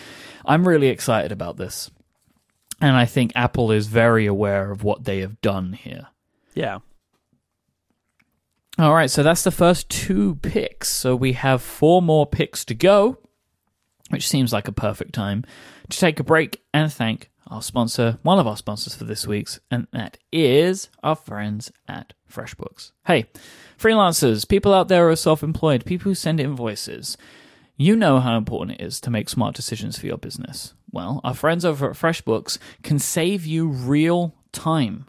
I'm really excited about this. And I think Apple is very aware of what they have done here. Yeah. All right, so that's the first two picks. So we have four more picks to go, which seems like a perfect time to take a break and thank our sponsor, one of our sponsors for this week's, and that is our friends at FreshBooks. Hey, freelancers, people out there who are self employed, people who send invoices, you know how important it is to make smart decisions for your business. Well, our friends over at FreshBooks can save you real time.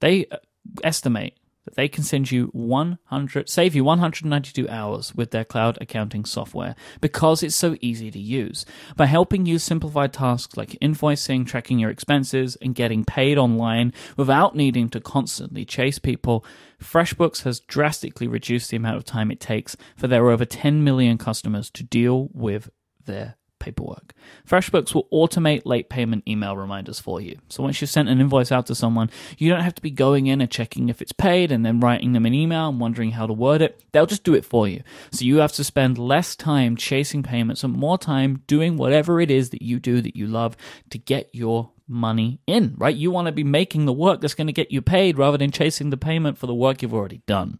They uh, estimate that they can send you 100 save you 192 hours with their cloud accounting software because it's so easy to use. By helping you simplify tasks like invoicing tracking your expenses and getting paid online without needing to constantly chase people freshbooks has drastically reduced the amount of time it takes for their over 10 million customers to deal with their paperwork. FreshBooks will automate late payment email reminders for you. So once you've sent an invoice out to someone, you don't have to be going in and checking if it's paid and then writing them an email and wondering how to word it. They'll just do it for you. So you have to spend less time chasing payments and more time doing whatever it is that you do that you love to get your money in, right? You want to be making the work that's going to get you paid rather than chasing the payment for the work you've already done.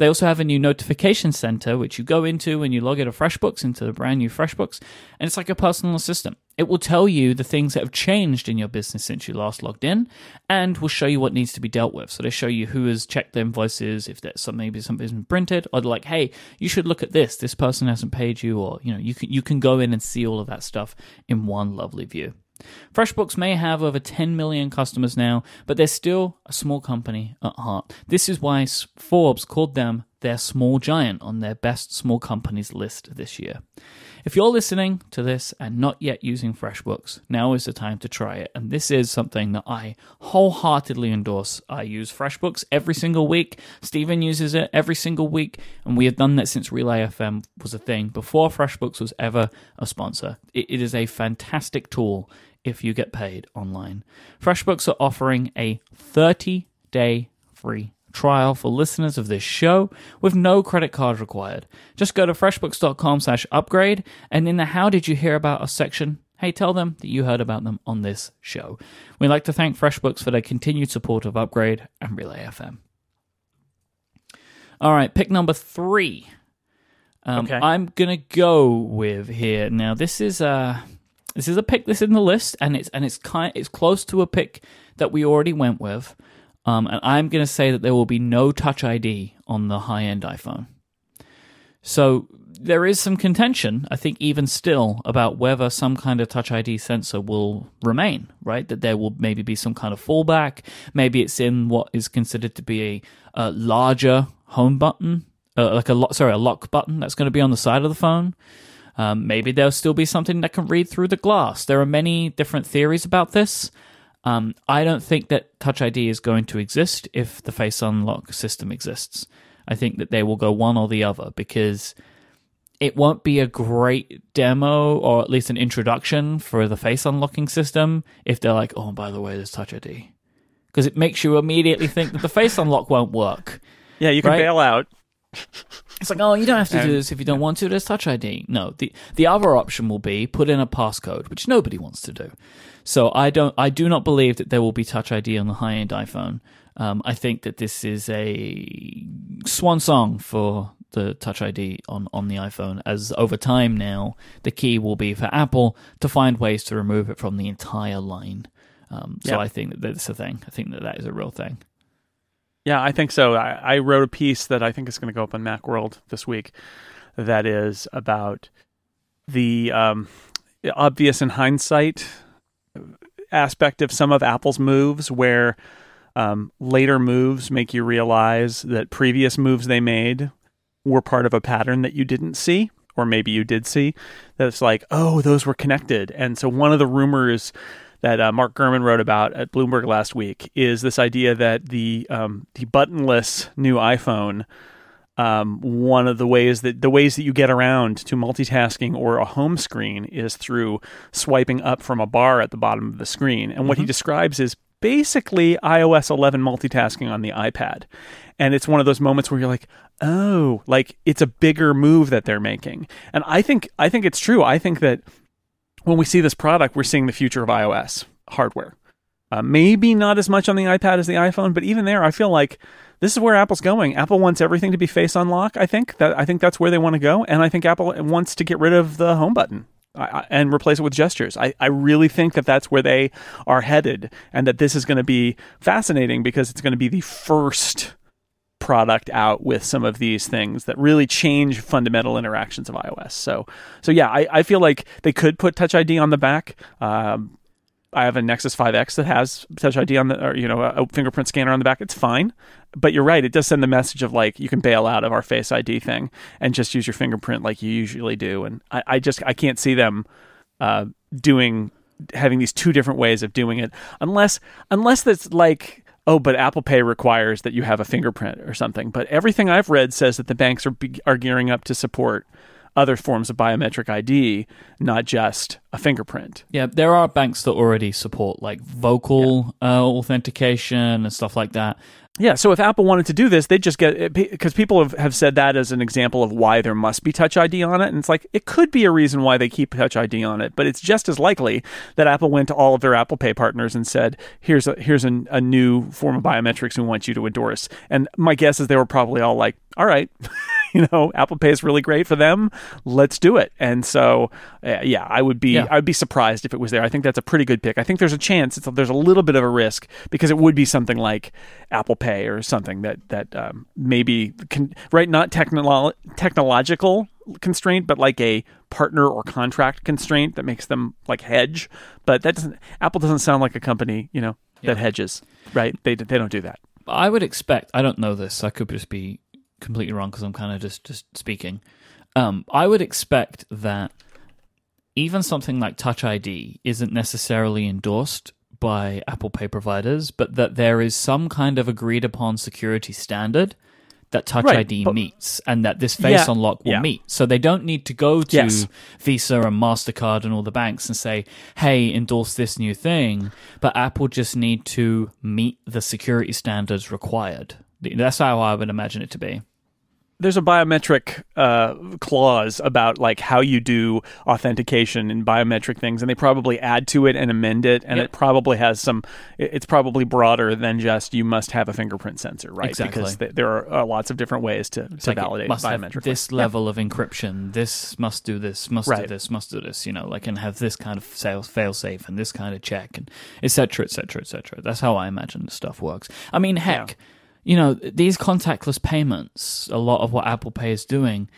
They also have a new notification center, which you go into when you log into FreshBooks, into the brand new FreshBooks, and it's like a personal assistant. It will tell you the things that have changed in your business since you last logged in, and will show you what needs to be dealt with. So they show you who has checked the invoices, if there's some maybe something's been printed, or like, hey, you should look at this. This person hasn't paid you, or you know, you can you can go in and see all of that stuff in one lovely view. FreshBooks may have over 10 million customers now, but they're still a small company at heart. This is why Forbes called them their small giant on their best small companies list this year. If you're listening to this and not yet using FreshBooks, now is the time to try it. And this is something that I wholeheartedly endorse. I use FreshBooks every single week. Stephen uses it every single week. And we have done that since Relay FM was a thing, before FreshBooks was ever a sponsor. it, it is a fantastic tool if you get paid online. FreshBooks are offering a 30 day free trial for listeners of this show with no credit card required. Just go to freshbooks.com slash upgrade and in the how did you hear about us section, hey, tell them that you heard about them on this show. We'd like to thank FreshBooks for their continued support of Upgrade and Relay FM. All right, pick number three. Um, Okay. I'm gonna go with here now. This is uh this is a pick that's in the list, and it's and it's kind it's close to a pick that we already went with. Um, and I'm gonna say that there will be no Touch ID on the high end iPhone. So there is some contention, I think, even still, about whether some kind of Touch ID sensor will remain. Right, that there will maybe be some kind of fallback. Maybe it's in what is considered to be a, a larger home button, uh, like a lo- sorry, a lock button that's going to be on the side of the phone. Um, maybe there'll still be something that can read through the glass. There are many different theories about this. Um, I don't think that Touch ID is going to exist if the Face Unlock system exists. I think that they will go one or the other because it won't be a great demo or at least an introduction for the face unlocking system if they're like, oh, by the way, there's Touch ID. Because it makes you immediately think that the face unlock won't work. Yeah, you can Right? bail out. It's like, oh, you don't have to do this if you don't want to. There's Touch ID. No, the the other option will be put in a passcode, which nobody wants to do. So I don't, I do not believe that there will be Touch ID on the high end iPhone. Um, I think that this is a swan song for the Touch ID on on the iPhone. As over time now, the key will be for Apple to find ways to remove it from the entire line. Um, so Yeah. I think that that's a thing. I think that that is a real thing. Yeah, I think so. I, I wrote a piece that I think is going to go up on Macworld this week that is about the um, obvious in hindsight aspect of some of Apple's moves where um, later moves make you realize that previous moves they made were part of a pattern that you didn't see or maybe you did see that it's like oh those were connected and so one of the rumors that uh, Mark Gurman wrote about at Bloomberg last week is this idea that the um, the buttonless new iPhone um, one of the ways that the ways that you get around to multitasking or a home screen is through swiping up from a bar at the bottom of the screen. And what he describes is basically iOS 11 multitasking on the iPad. And it's one of those moments where you're like, "Oh, like it's a bigger move that they're making." And I think I think it's true. I think that when we see this product, we're seeing the future of iOS hardware. Uh, maybe not as much on the iPad as the iPhone, but even there, I feel like this is where Apple's going. Apple wants everything to be face unlock. I think that I think that's where they want to go, and I think Apple wants to get rid of the home button and replace it with gestures. I, I really think that that's where they are headed, and that this is going to be fascinating because it's going to be the first product out with some of these things that really change fundamental interactions of iOS. So, so yeah, I, I feel like they could put Touch ID on the back. Um, I have a Nexus 5X that has Touch ID on the, or you know, a, fingerprint scanner on the back. It's fine, but you're right. It does send the message of like you can bail out of our Face ID thing and just use your fingerprint like you usually do. And I, I just I can't see them uh, doing having these two different ways of doing it unless unless that's like oh but apple pay requires that you have a fingerprint or something. But everything i've read says that the banks are be- are gearing up to support other forms of biometric id not just a fingerprint. Yeah, there are banks that already support like vocal uh, authentication and stuff like that. Yeah, so if Apple wanted to do this, they'd just get because people have, have said that as an example of why there must be Touch ID on it, and it's like it could be a reason why they keep Touch ID on it, but it's just as likely that Apple went to all of their Apple Pay partners and said, "Here's a here's a, a new form of biometrics we want you to endorse," and my guess is they were probably all like, "All right." you know, Apple Pay is really great for them. Let's do it. And so, uh, yeah, I would be Yeah. I would be surprised if it was there. I think that's a pretty good pick. I think there's a chance. It's a, there's a little bit of a risk because it would be something like Apple Pay or something that that um, maybe can, right not technolo- technological constraint, but like a partner or contract constraint that makes them like hedge. But that doesn't. Apple doesn't sound like a company, you know, that Yeah. hedges. Right? They they don't do that. I would expect. I don't know this. I could just be completely wrong because I'm kind of just just speaking. Um, I would expect that even something like Touch ID isn't necessarily endorsed by Apple Pay providers, but that there is some kind of agreed upon security standard that Touch Right, ID but- meets and that this face Yeah, unlock will yeah. meet. So they don't need to go to Yes. Visa and MasterCard and all the banks and say, hey, endorse this new thing. But Apple just need to meet the security standards required. That's how I would imagine it to be. There's a biometric uh, clause about like how you do authentication and biometric things, and they probably add to it and amend it, and Yep. it probably has some. It's probably broader than just you must have a fingerprint sensor, right? Exactly. Because th- there are uh, lots of different ways to, to like validate must have this level of encryption. This must do this. Must do this. Must do this. You know, like and have this kind of fail fail safe and this kind of check and etc. etc. etc. That's how I imagine the stuff works. I mean, heck, you know, these contactless payments. A lot of what Apple Pay is doing.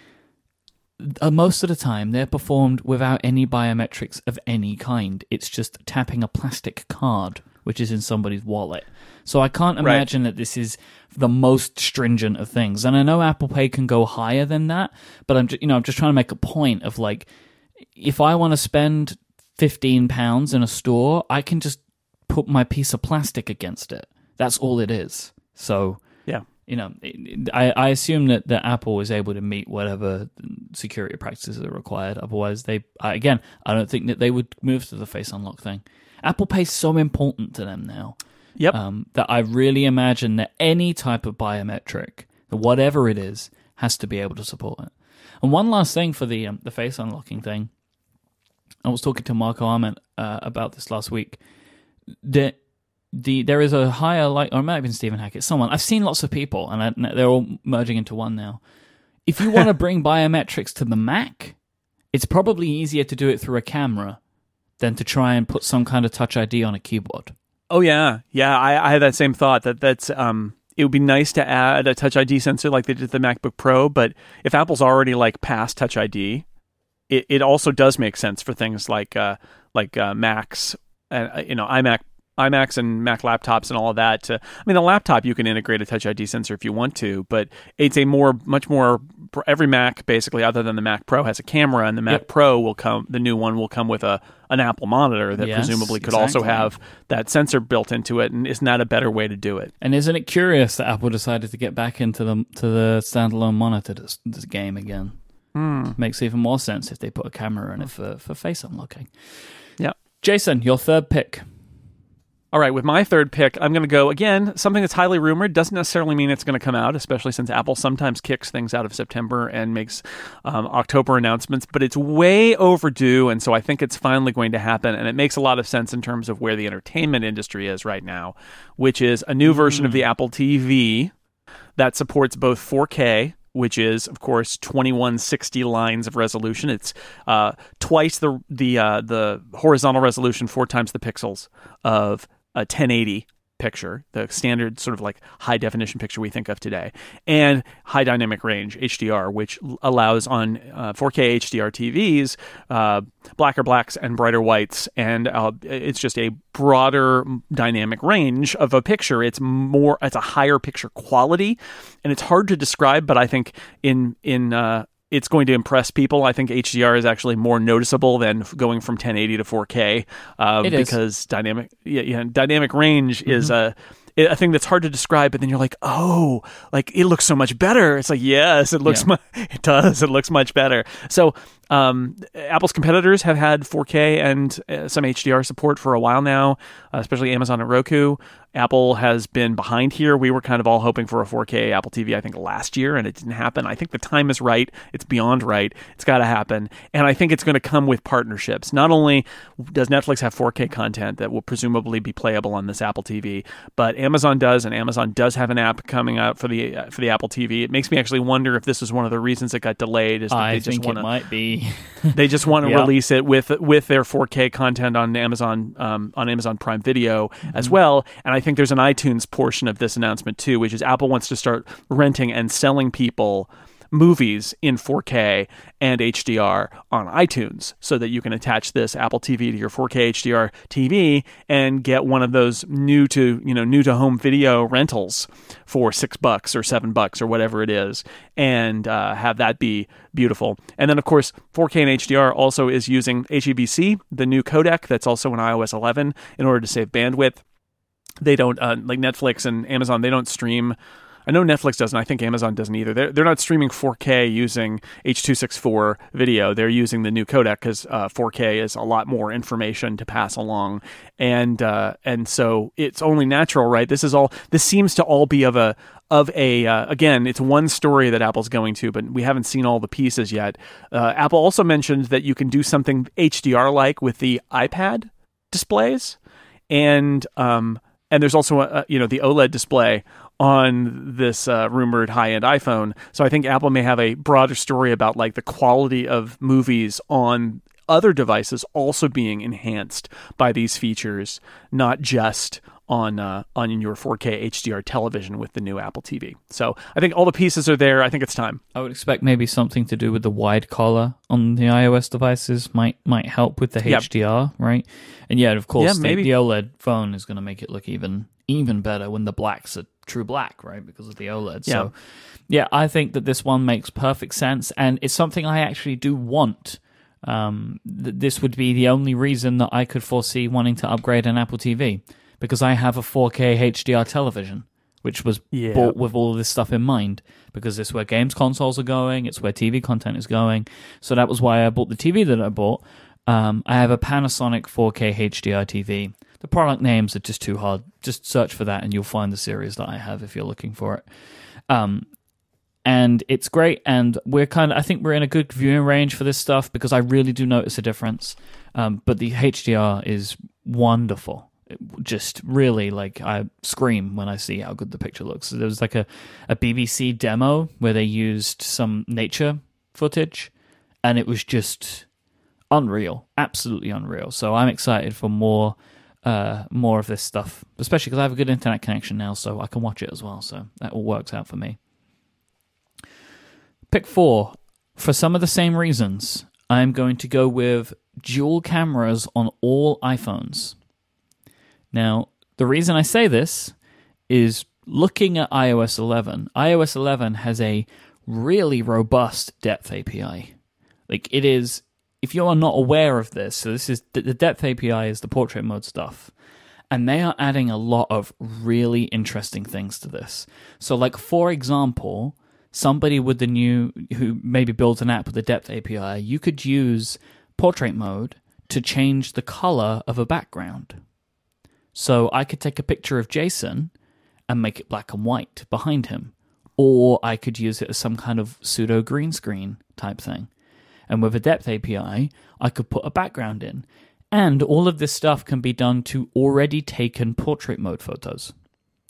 Uh, most of the time, they're performed without any biometrics of any kind. It's just tapping a plastic card, which is in somebody's wallet. So I can't Right. imagine that this is the most stringent of things. And I know Apple Pay can go higher than that, but I'm just, you know I'm just trying to make a point of like, if I want to spend fifteen pounds in a store, I can just put my piece of plastic against it. That's all it is. So yeah. you know, I, I assume that, that Apple is able to meet whatever security practices are required. Otherwise, they again, I don't think that they would move to the face unlock thing. Apple Pay's so important to them now Yep. um, that I really imagine that any type of biometric, whatever it is, has to be able to support it. And one last thing for the um, the face unlocking thing, I was talking to Marco Arment uh, about this last week. That the there is a higher like, or it might have been Stephen Hackett, someone I've seen lots of people, and I, they're all merging into one now. If you want to bring biometrics to the Mac, it's probably easier to do it through a camera than to try and put some kind of Touch ID on a keyboard. Oh yeah, yeah. I, I had that same thought that that's um. It would be nice to add a Touch ID sensor like they did the MacBook Pro, but if Apple's already like past Touch ID, it, it also does make sense for things like uh, like uh, Macs, and uh, you know iMac, iMacs and Mac laptops and all of that. To, I mean, the laptop you can integrate a Touch ID sensor if you want to, but it's a more much more every Mac basically, other than the Mac Pro, has a camera, and the Mac Yep. Pro will come. The new one will come with a an Apple monitor that Yes, presumably could also have that sensor built into it. And isn't that a better way to do it? And isn't it curious that Apple decided to get back into the to the standalone monitor this, this game again? Hmm. Makes even more sense if they put a camera in it for, for face unlocking. Yeah. Jason, your third pick. All right, with my third pick, I'm going to go again, something that's highly rumored. Doesn't necessarily mean it's going to come out, especially since Apple sometimes kicks things out of September and makes um, October announcements, but it's way overdue. And so I think it's finally going to happen. And it makes a lot of sense in terms of where the entertainment industry is right now, which is a new version of the Apple TV that supports both 4K, which is of course 2160 lines of resolution. It's uh, twice the the uh, the horizontal resolution, four times the pixels of a 1080 picture, the standard sort of like high definition picture we think of today, and high dynamic range (HDR), which allows on uh, 4K HDR TVs uh, blacker blacks and brighter whites, and uh, it's just a broader dynamic range of a picture. It's more, it's a higher picture quality, and it's hard to describe, but I think in in uh, it's going to impress people. I think HDR is actually more noticeable than going from 1080 to 4K uh, It is. because dynamic, yeah, yeah, dynamic range is a a thing that's hard to describe. But then you're like, oh, like it looks so much better. It's like yes, it looks, Yeah. mu- it does. It looks much better. So Um, Apple's competitors have had 4K and uh, some HDR support for a while now, uh, especially Amazon and Roku. Apple has been behind here. We were kind of all hoping for a 4K Apple TV, I think, last year, and it didn't happen. I think the time is right. It's beyond right. It's got to happen. And I think it's going to come with partnerships. Not only does Netflix have 4K content that will presumably be playable on this Apple TV, but Amazon does, and Amazon does have an app coming out for the uh, for the Apple TV. It makes me actually wonder if this is one of the reasons it got delayed. Is that I they just think want it might be. they just want to Yeah. release it with with their 4K content on Amazon um, on Amazon Prime Video as Mm-hmm. well. And I think there's an iTunes portion of this announcement too, which is Apple wants to start renting and selling people movies in 4K and HDR on iTunes so that you can attach this Apple TV to your 4K HDR TV and get one of those new to, you know, new to home video rentals for 6 bucks or 7 bucks or whatever it is and uh, have that be beautiful. And then of course, 4K and HDR also is using HEVC, the new codec that's also in iOS 11 in order to save bandwidth they don't uh, like Netflix and Amazon. They don't stream. I know Netflix doesn't. I think Amazon doesn't either. They're they're not streaming 4K using H264 video. They're using the new codec because uh, 4K is a lot more information to pass along, and uh, and so it's only natural, right? This is all. This seems to all be of a of a uh, again. It's one story that Apple's going to, but we haven't seen all the pieces yet. Uh, Apple also mentioned that you can do something HDR like with the iPad displays, and um, and there's also a, you know the OLED display on this uh, rumored high-end iPhone. So I think Apple may have a broader story about like the quality of movies on other devices also being enhanced by these features, not just on uh, on your 4K HDR television with the new Apple TV. So I think all the pieces are there. I think it's time. I would expect maybe something to do with the wide color on the iOS devices might might help with the Yep. HDR, right? And yeah, of course, Yeah, the- the OLED phone is going to make it look even even better when the black's are true black, right? Because of the OLED. Yeah. So yeah, I think that this one makes perfect sense, and it's something I actually do want. Um, th- this would be the only reason that I could foresee wanting to upgrade an Apple TV because I have a 4K HDR television, which was Yeah. bought with all of this stuff in mind because it's where games consoles are going, it's where TV content is going. So that was why I bought the TV that I bought. Um, I have a Panasonic 4K HDR TV. The product names are just too hard. Just search for that and you'll find the series that I have if you're looking for it. Um, and it's great and we're kind of i think we're in a good viewing range for this stuff because i really do notice a difference um, but the hdr is wonderful just really like i scream when i see how good the picture looks there was like a, a bbc demo where they used some nature footage and it was just unreal absolutely unreal so i'm excited for more uh, more of this stuff especially because i have a good internet connection now so i can watch it as well so that all works out for me Pick four. For some of the same reasons, I'm going to go with dual cameras on all iPhones. Now, the reason I say this is looking at iOS 11. iOS 11 has a really robust depth API. Like it is, if you are not aware of this, so this is the depth API is the portrait mode stuff. And they are adding a lot of really interesting things to this. So, like, for example, somebody with the new who maybe builds an app with the depth API, you could use portrait mode to change the color of a background. So I could take a picture of Jason and make it black and white behind him, or I could use it as some kind of pseudo green screen type thing. And with a depth API, I could put a background in. And all of this stuff can be done to already taken portrait mode photos.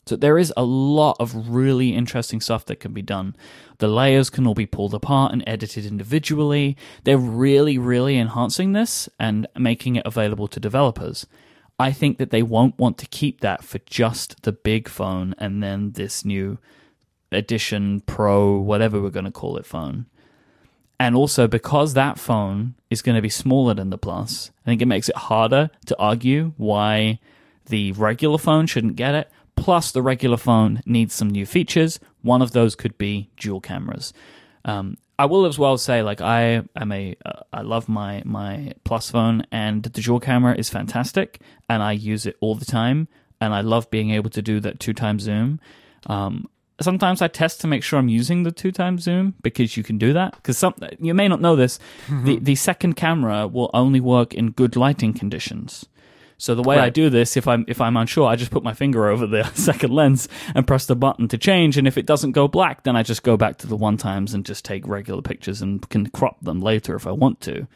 So there is a lot of really interesting stuff that can be done. The layers can all be pulled apart and edited individually. They're really, really enhancing this and making it available to developers. I think that they won't want to keep that for just the big phone and then this new edition pro, whatever we're going to call it, phone. And also because that phone is going to be smaller than the Plus, I think it makes it harder to argue why the regular phone shouldn't get it. Plus, the regular phone needs some new features. One of those could be dual cameras. Um, I will as well say, like I am a, uh, I love my my Plus phone, and the dual camera is fantastic, and I use it all the time, and I love being able to do that two times zoom. Um, sometimes I test to make sure I'm using the two times zoom because you can do that. Because some you may not know this, the the second camera will only work in good lighting conditions. So the way I do this, if I'm if I'm unsure, I just put my finger over the second lens and press the button to change. And if it doesn't go black, then I just go back to the one times and just take regular pictures and can crop them later if I want to.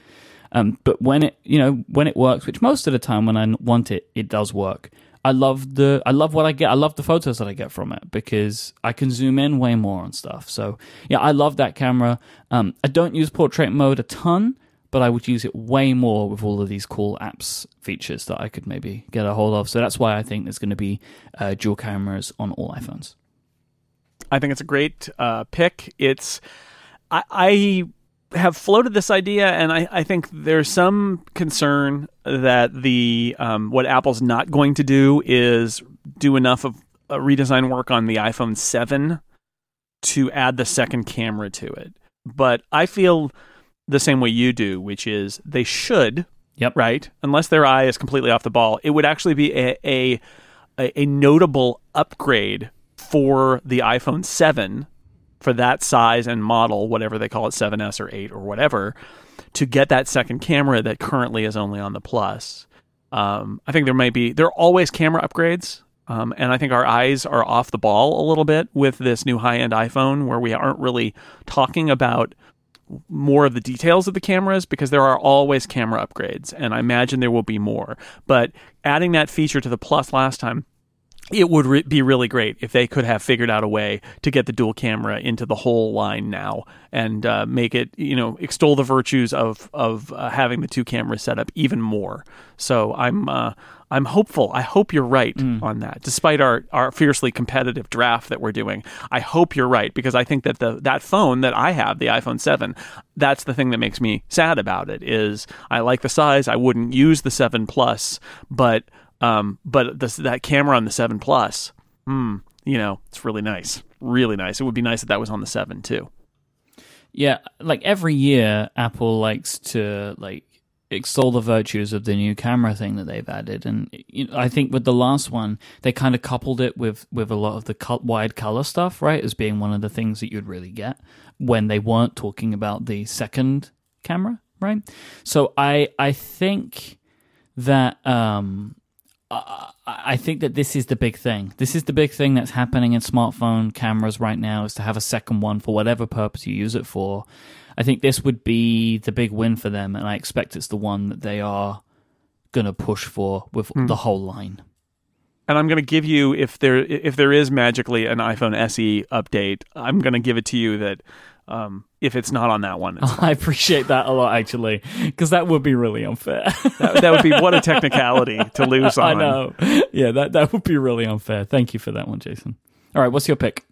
Um, but when it you know when it works, which most of the time when I want it, it does work. I love the I love what I get. I love the photos that I get from it because I can zoom in way more on stuff. So yeah, I love that camera. Um, I don't use portrait mode a ton, but I would use it way more with all of these cool apps features that I could maybe get a hold of. So that's why I think there's going to be uh, dual cameras on all iPhones. I think it's a great uh, pick. It's I, I have floated this idea, and I, I think there's some concern that the um, what Apple's not going to do is do enough of uh, redesign work on the iPhone Seven to add the second camera to it. But I feel the same way you do, which is they should Yep. right? Unless their eye is completely off the ball, it would actually be a a, a, a notable upgrade for the iPhone 7 for that size and model, whatever they call it, 7S or 8 or whatever, to get that second camera that currently is only on the Plus. Um, I think there might be there are always camera upgrades. Um, and I think our eyes are off the ball a little bit with this new high end iPhone where we aren't really talking about more of the details of the cameras because there are always camera upgrades and I imagine there will be more. But adding that feature to the Plus last time it would re- be really great if they could have figured out a way to get the dual camera into the whole line now and uh, make it, you know, extol the virtues of of uh, having the two cameras set up even more. So I'm uh, I'm hopeful. I hope you're right on that. Despite our, our fiercely competitive draft that we're doing, I hope you're right because I think that the that phone that I have, the iPhone 7, that's the thing that makes me sad about it is I like the size. I wouldn't use the 7 Plus, but um, but this, that camera on the 7 Plus, hmm, you know, it's really nice. Really nice. It would be nice if that was on the 7 too. Yeah, like every year, Apple likes to like extol the virtues of the new camera thing that they've added, and you know, I think with the last one, they kind of coupled it with with a lot of the wide color stuff, right, as being one of the things that you'd really get when they weren't talking about the second camera, right? So I I think that um I I think that this is the big thing. This is the big thing that's happening in smartphone cameras right now is to have a second one for whatever purpose you use it for. I think this would be the big win for them, and I expect it's the one that they are going to push for with hmm. the whole line. And I'm going to give you if there if there is magically an iPhone SE update, I'm going to give it to you that um, if it's not on that one, I appreciate that a lot, actually, because that would be really unfair. that, that would be what a technicality to lose on. I know. Yeah, that that would be really unfair. Thank you for that one, Jason. All right, what's your pick?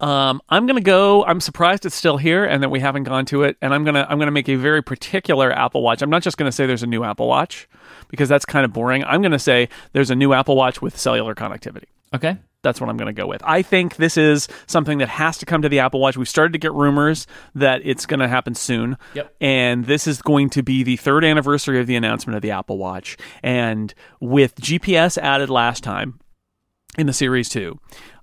Um, I'm gonna go. I'm surprised it's still here and that we haven't gone to it. And I'm gonna I'm gonna make a very particular Apple Watch. I'm not just gonna say there's a new Apple Watch because that's kind of boring. I'm gonna say there's a new Apple Watch with cellular connectivity. Okay. That's what I'm going to go with. I think this is something that has to come to the Apple Watch. We've started to get rumors that it's going to happen soon. Yep. And this is going to be the third anniversary of the announcement of the Apple Watch. And with GPS added last time in the Series 2,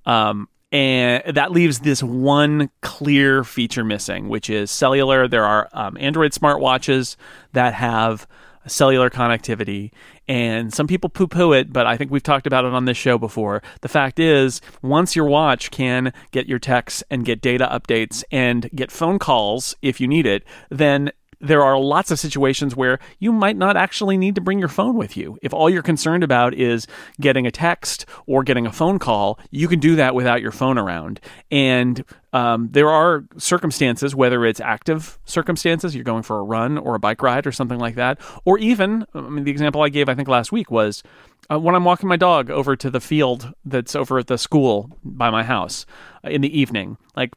um, and that leaves this one clear feature missing, which is cellular. There are um, Android smartwatches that have cellular connectivity. And some people poo poo it, but I think we've talked about it on this show before. The fact is, once your watch can get your texts and get data updates and get phone calls if you need it, then there are lots of situations where you might not actually need to bring your phone with you. If all you're concerned about is getting a text or getting a phone call, you can do that without your phone around. And um, there are circumstances, whether it's active circumstances, you're going for a run or a bike ride or something like that, or even, I mean, the example I gave, I think last week was uh, when I'm walking my dog over to the field that's over at the school by my house uh, in the evening. Like,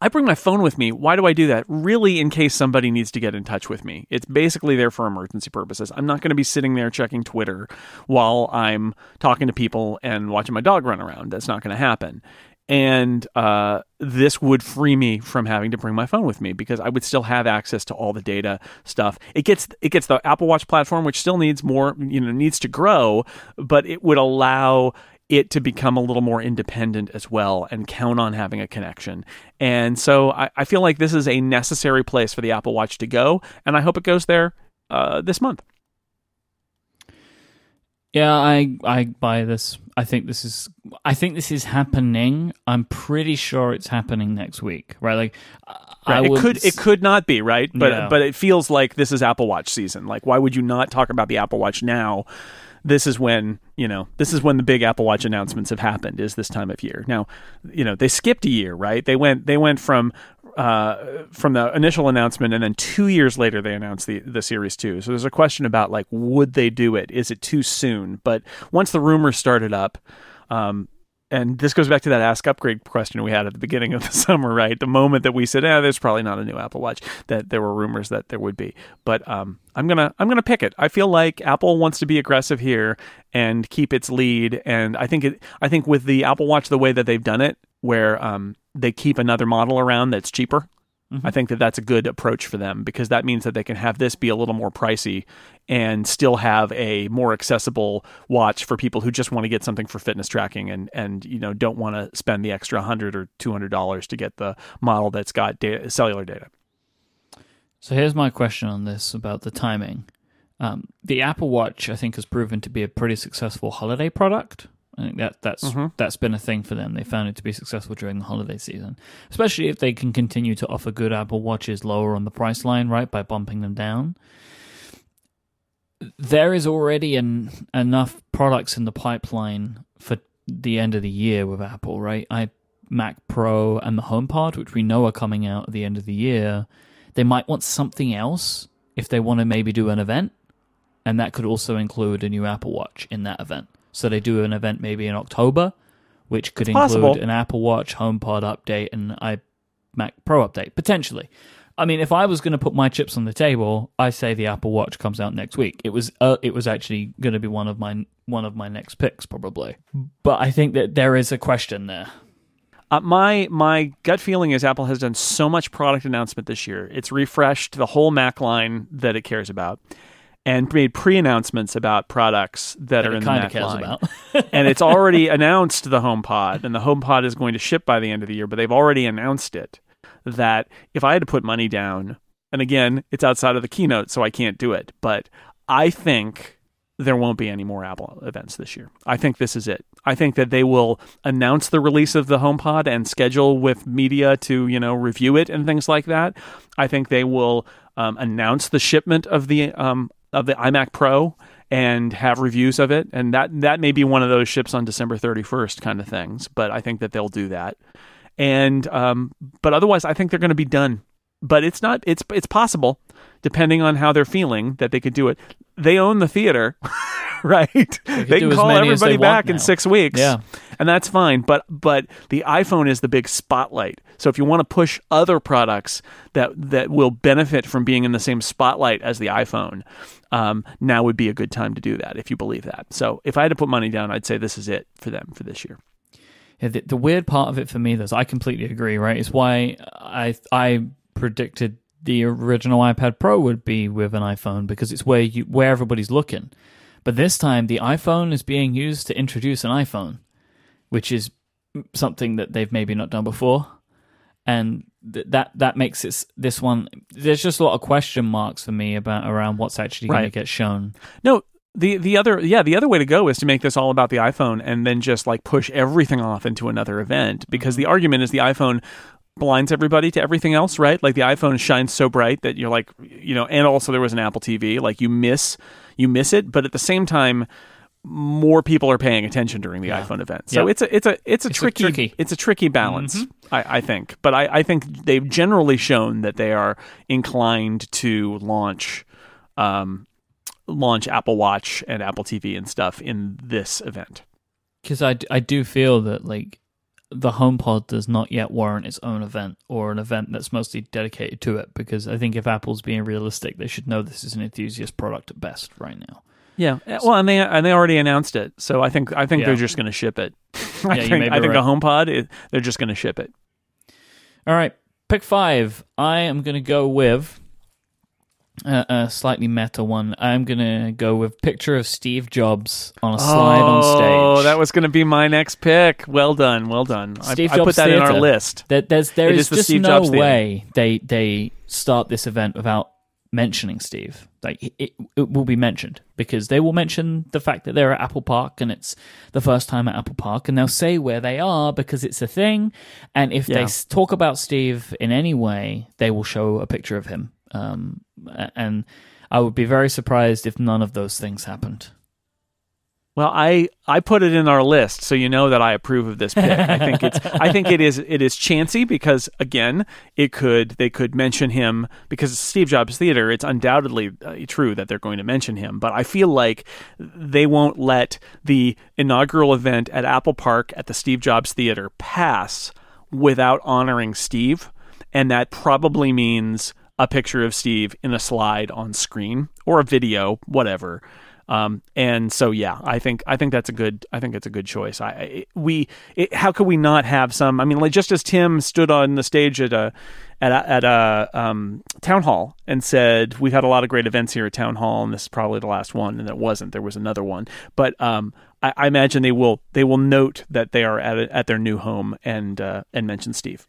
I bring my phone with me. Why do I do that? Really, in case somebody needs to get in touch with me. It's basically there for emergency purposes. I'm not going to be sitting there checking Twitter while I'm talking to people and watching my dog run around. That's not going to happen. And uh, this would free me from having to bring my phone with me because I would still have access to all the data stuff. It gets it gets the Apple Watch platform, which still needs more, you know, needs to grow, but it would allow it to become a little more independent as well and count on having a connection. And so I, I feel like this is a necessary place for the Apple Watch to go, and I hope it goes there uh, this month. Yeah, I I buy this. I think this is I think this is happening. I'm pretty sure it's happening next week, right? Like right. it could it could not be, right? But Yeah. but it feels like this is Apple Watch season. Like why would you not talk about the Apple Watch now? This is when, you know, this is when the big Apple Watch announcements have happened is this time of year. Now, you know, they skipped a year, right? They went they went from uh, from the initial announcement, and then two years later they announced the the Series Two. So there's a question about like, would they do it? Is it too soon? But once the rumors started up, um, and this goes back to that ask upgrade question we had at the beginning of the summer, right? The moment that we said, "Ah, there's probably not a new Apple Watch," that there were rumors that there would be. But um, I'm gonna I'm gonna pick it. I feel like Apple wants to be aggressive here and keep its lead, and I think it. I think with the Apple Watch the way that they've done it, where um, they keep another model around that's cheaper. I think that that's a good approach for them because that means that they can have this be a little more pricey and still have a more accessible watch for people who just want to get something for fitness tracking and and you know don't want to spend the extra 100 or 200 dollars to get the model that's got data, cellular data. So here's my question on this about the timing. Um, the Apple Watch, I think, has proven to be a pretty successful holiday product. I think that that's Mhm. that's been a thing for them. They found it to be successful during the holiday season, especially if they can continue to offer good Apple Watches lower on the price line, right, by bumping them down. There is already an, enough products in the pipeline for the end of the year with Apple, right? I Mac Pro and the HomePod, which we know are coming out at the end of the year. They might want something else if they want to maybe do an event, and that could also include a new Apple Watch in that event. So they do an event maybe in October, which could include possible. an Apple Watch HomePod update and iMac Pro update potentially. I mean, if I was going to put my chips on the table, I say the Apple Watch comes out next week. It was uh, it was actually going to be one of my one of my next picks probably. But I think that there is a question there. Uh, my my gut feeling is Apple has done so much product announcement this year. It's refreshed the whole Mac line that it cares about, and made pre-announcements about products that, are in the Mac line. about. and it's already announced the HomePod, and the HomePod is going to ship by the end of the year. But they've already announced it. That if I had to put money down, and again, it's outside of the keynote, so I can't do it. But I think there won't be any more Apple events this year. I think this is it. I think that they will announce the release of the HomePod and schedule with media to you know review it and things like that. I think they will um, announce the shipment of the um, of the iMac Pro and have reviews of it, and that that may be one of those ships on December thirty first kind of things. But I think that they'll do that, and um, but otherwise, I think they're going to be done. But it's not. It's it's possible, depending on how they're feeling, that they could do it. They own the theater, right? They, do can call they everybody back in six weeks, Yeah. and that's fine. But but the iPhone is the big spotlight. So if you want to push other products that that will benefit from being in the same spotlight as the iPhone, um, now would be a good time to do that if you believe that. So if I had to put money down, I'd say this is it for them for this year. Yeah, the, the weird part of it for me, though, is I completely agree. Right, it's why I I predicted the original iPad Pro would be with an iPhone because it's where you where everybody's looking. But this time, the iPhone is being used to introduce an iPhone, which is something that they've maybe not done before, and th- that that makes it this one. There's just a lot of question marks for me about around what's actually going to get shown. No, the the other yeah the other way to go is to make this all about the iPhone and then just like push everything off into another event because mm-hmm. the argument is the iPhone blinds everybody to everything else right like the iphone shines so bright that you're like you know and also there was an apple tv like you miss you miss it but at the same time more people are paying attention during the iphone event so Yep. it's a it's a it's a It's tricky tricky. it's a tricky balance I, I think but I, I think they've generally shown that they are inclined to launch um, launch Apple Watch and Apple TV and stuff in this event. because I, I do feel that like the HomePod does not yet warrant its own event or an event that's mostly dedicated to it. Because I think if Apple's being realistic, they should know this is an enthusiast product at best right now. Yeah, well, and they and they already announced it, so I think I think Yeah. they're just going to ship it. I Yeah, think, I think right. the HomePod, it, they're just going to ship it. All right, pick five. I am going to go with uh, a slightly meta one. I'm gonna go with picture of Steve Jobs on a slide on stage. Oh, that was going to be my next pick. Well done, well done. I, Steve I put Jobs that in our list. There, there's there is is the just Steve no Jobs way they they start this event without mentioning Steve. Like it, it, will be mentioned because they will mention the fact that they're at Apple Park and it's the first time at Apple Park, and they'll say where they are because it's a thing. And if they Yeah. s- talk about Steve in any way, they will show a picture of him. Um, and I would be very surprised if none of those things happened. Well, I I put it in our list, so you know that I approve of this pick. I think it's I think it is it is chancy because again, it could they could mention him because it's Steve Jobs Theater. It's undoubtedly uh, true that they're going to mention him, but I feel like they won't let the inaugural event at Apple Park at the Steve Jobs Theater pass without honoring Steve, and that probably means a picture of Steve in a slide on screen or a video, whatever. Um, and so, yeah, I think I think that's a good I think it's a good choice. I, I we it, how could we not have some? I mean, like just as Tim stood on the stage at a at a, at a um, town hall and said we've had a lot of great events here at town hall, and this is probably the last one, and it wasn't. There was another one, but um, I, I imagine they will they will note that they are at a, at their new home and uh, and mention Steve.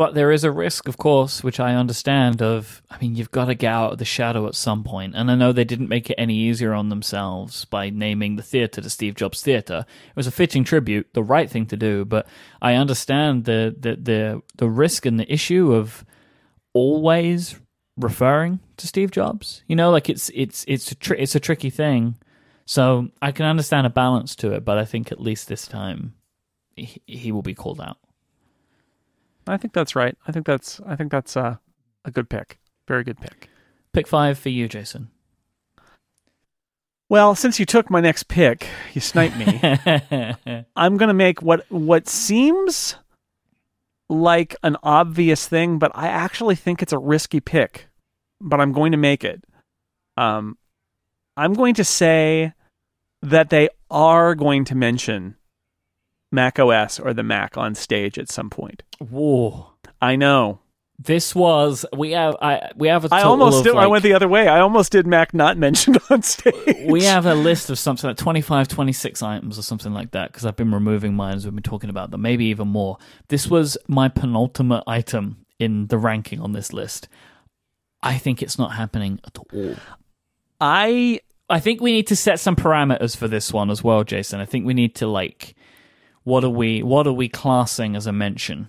But there is a risk, of course, which I understand. Of, I mean, you've got to get out of the shadow at some point. and I know they didn't make it any easier on themselves by naming the theater the Steve Jobs Theater. It was a fitting tribute, the right thing to do. But I understand the the the, the risk and the issue of always referring to Steve Jobs. You know, like it's it's it's a tri- it's a tricky thing. So I can understand a balance to it, but I think at least this time he, he will be called out. I think that's right. I think that's I think that's uh, a good pick. Very good pick. Pick five for you, Jason. Well, since you took my next pick, you sniped me. I'm going to make what what seems like an obvious thing, but I actually think it's a risky pick. But I'm going to make it. Um, I'm going to say that they are going to mention Mac OS or the Mac on stage at some point. Whoa. I know. This was we have I we have a I almost did, I went the other way. I almost did Mac not mentioned on stage. we have a list of something like 25 26 items or something like that because I've been removing mine as we've been talking about them maybe even more. This was my penultimate item in the ranking on this list. I think it's not happening at all. I I think we need to set some parameters for this one as well, Jason. I think we need to like what are we what are we classing as a mention?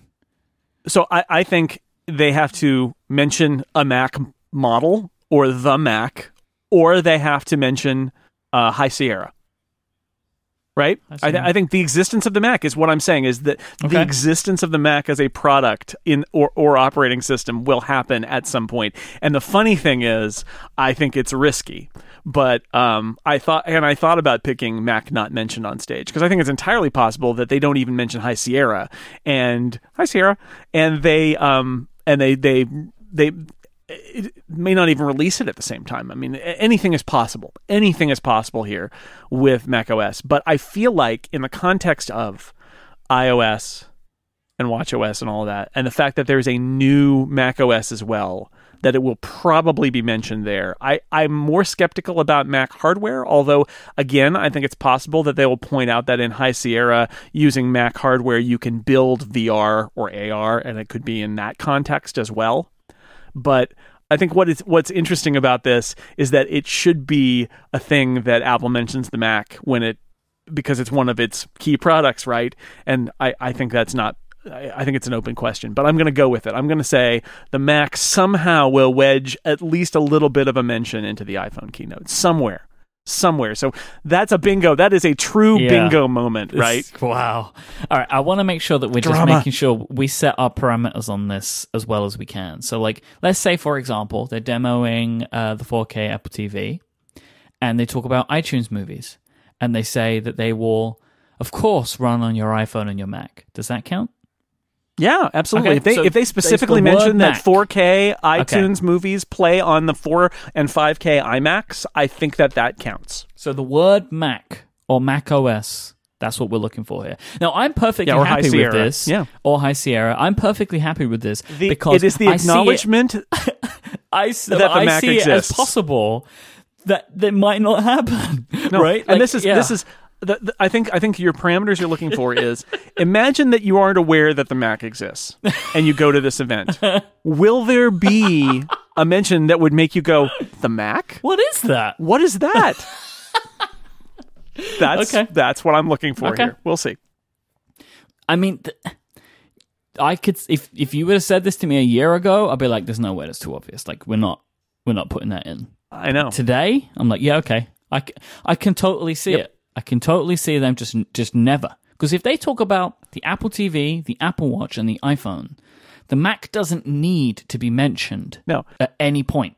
so I, I think they have to mention a Mac model or the Mac, or they have to mention uh, High Sierra. Right, I, th- I think the existence of the Mac is what I'm saying is that the existence of the Mac as a product in or, or operating system will happen at some point. And the funny thing is, I think it's risky, but um, I thought and I thought about picking Mac not mentioned on stage because I think it's entirely possible that they don't even mention High Sierra and High Sierra, and they um and they they they it may not even release it at the same time. I mean, anything is possible. Anything is possible here with Mac OS. But I feel like in the context of iOS and WatchOS and all of that, and the fact that there's a new Mac OS as well, that it will probably be mentioned there. I, I'm more skeptical about Mac hardware, although, again, I think it's possible that they will point out that in High Sierra, using Mac hardware, you can build VR or AR, and it could be in that context as well. But I think what is what's interesting about this is that it should be a thing that Apple mentions the Mac when it because it's one of its key products, right? And I, I think that's not I think it's an open question, but I'm going to go with it. I'm going to say the Mac somehow will wedge at least a little bit of a mention into the iPhone keynote somewhere. Somewhere. So that's a bingo. That is a true Yeah. bingo moment, right? It's- Wow. All right. I want to make sure that we're just making sure we set our parameters on this as well as we can. So, like, let's say, for example, they're demoing uh, the 4K Apple TV and they talk about iTunes movies and they say that they will, of course, run on your iPhone and your Mac. Does that count? Yeah, absolutely. Okay, if they so if they specifically the mention that 4K iTunes movies play on the 4 and 5K iMacs, I think that that counts. So, the word Mac or Mac OS. That's what we're looking for here. Now, I'm perfectly Yeah, happy with this. Yeah. Or High Sierra. I'm perfectly happy with this The, because it is the I see it- acknowledgement That the I Mac see it as exists. possible that that might not happen. No, right? And Like, this is yeah. this is. The, the, I think I think your parameters you're looking for is imagine that you aren't aware that the Mac exists and you go to this event. Will there be a mention that would make you go the Mac? What is that? What is that? that's Okay. that's what I'm looking for Okay. here. We'll see. I mean, th- I could if if you would have said this to me a year ago, I'd be like, "There's no way that's too obvious. Like, we're not we're not putting that in." I know. Today, I'm like, "Yeah, okay, I, c- I can totally see it. I can totally see them just just never." Because if they talk about the Apple TV, the Apple Watch, and the iPhone, the Mac doesn't need to be mentioned No. at any point.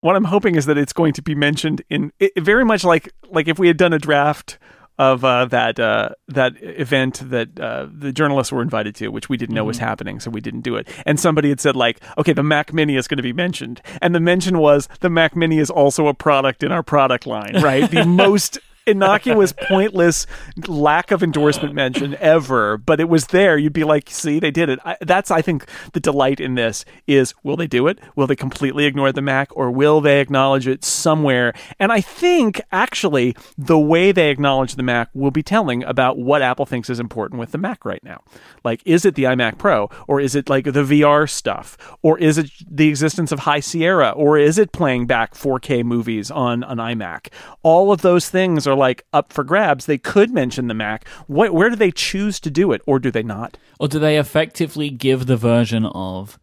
what I'm hoping is that it's going to be mentioned in it, very much like like if we had done a draft of uh, that uh, that event that uh, the journalists were invited to, which we didn't know was happening, so we didn't do it. And somebody had said like, okay, the Mac Mini is going to be mentioned, and the mention was the Mac Mini is also a product in our product line, right? the most innocuous, pointless lack of endorsement mention ever, but it was there. You'd be like, see, they did it. I, that's, I think, the delight in this is will they do it? Will they completely ignore the Mac or will they acknowledge it somewhere? And I think actually the way they acknowledge the Mac will be telling about what Apple thinks is important with the Mac right now. Like, is it the iMac Pro or is it like the VR stuff or is it the existence of High Sierra or is it playing back 4K movies on an iMac? All of those things are like up for grabs. They could mention the Mac. What, where do they choose to do it or do they not? Or do they effectively give the version of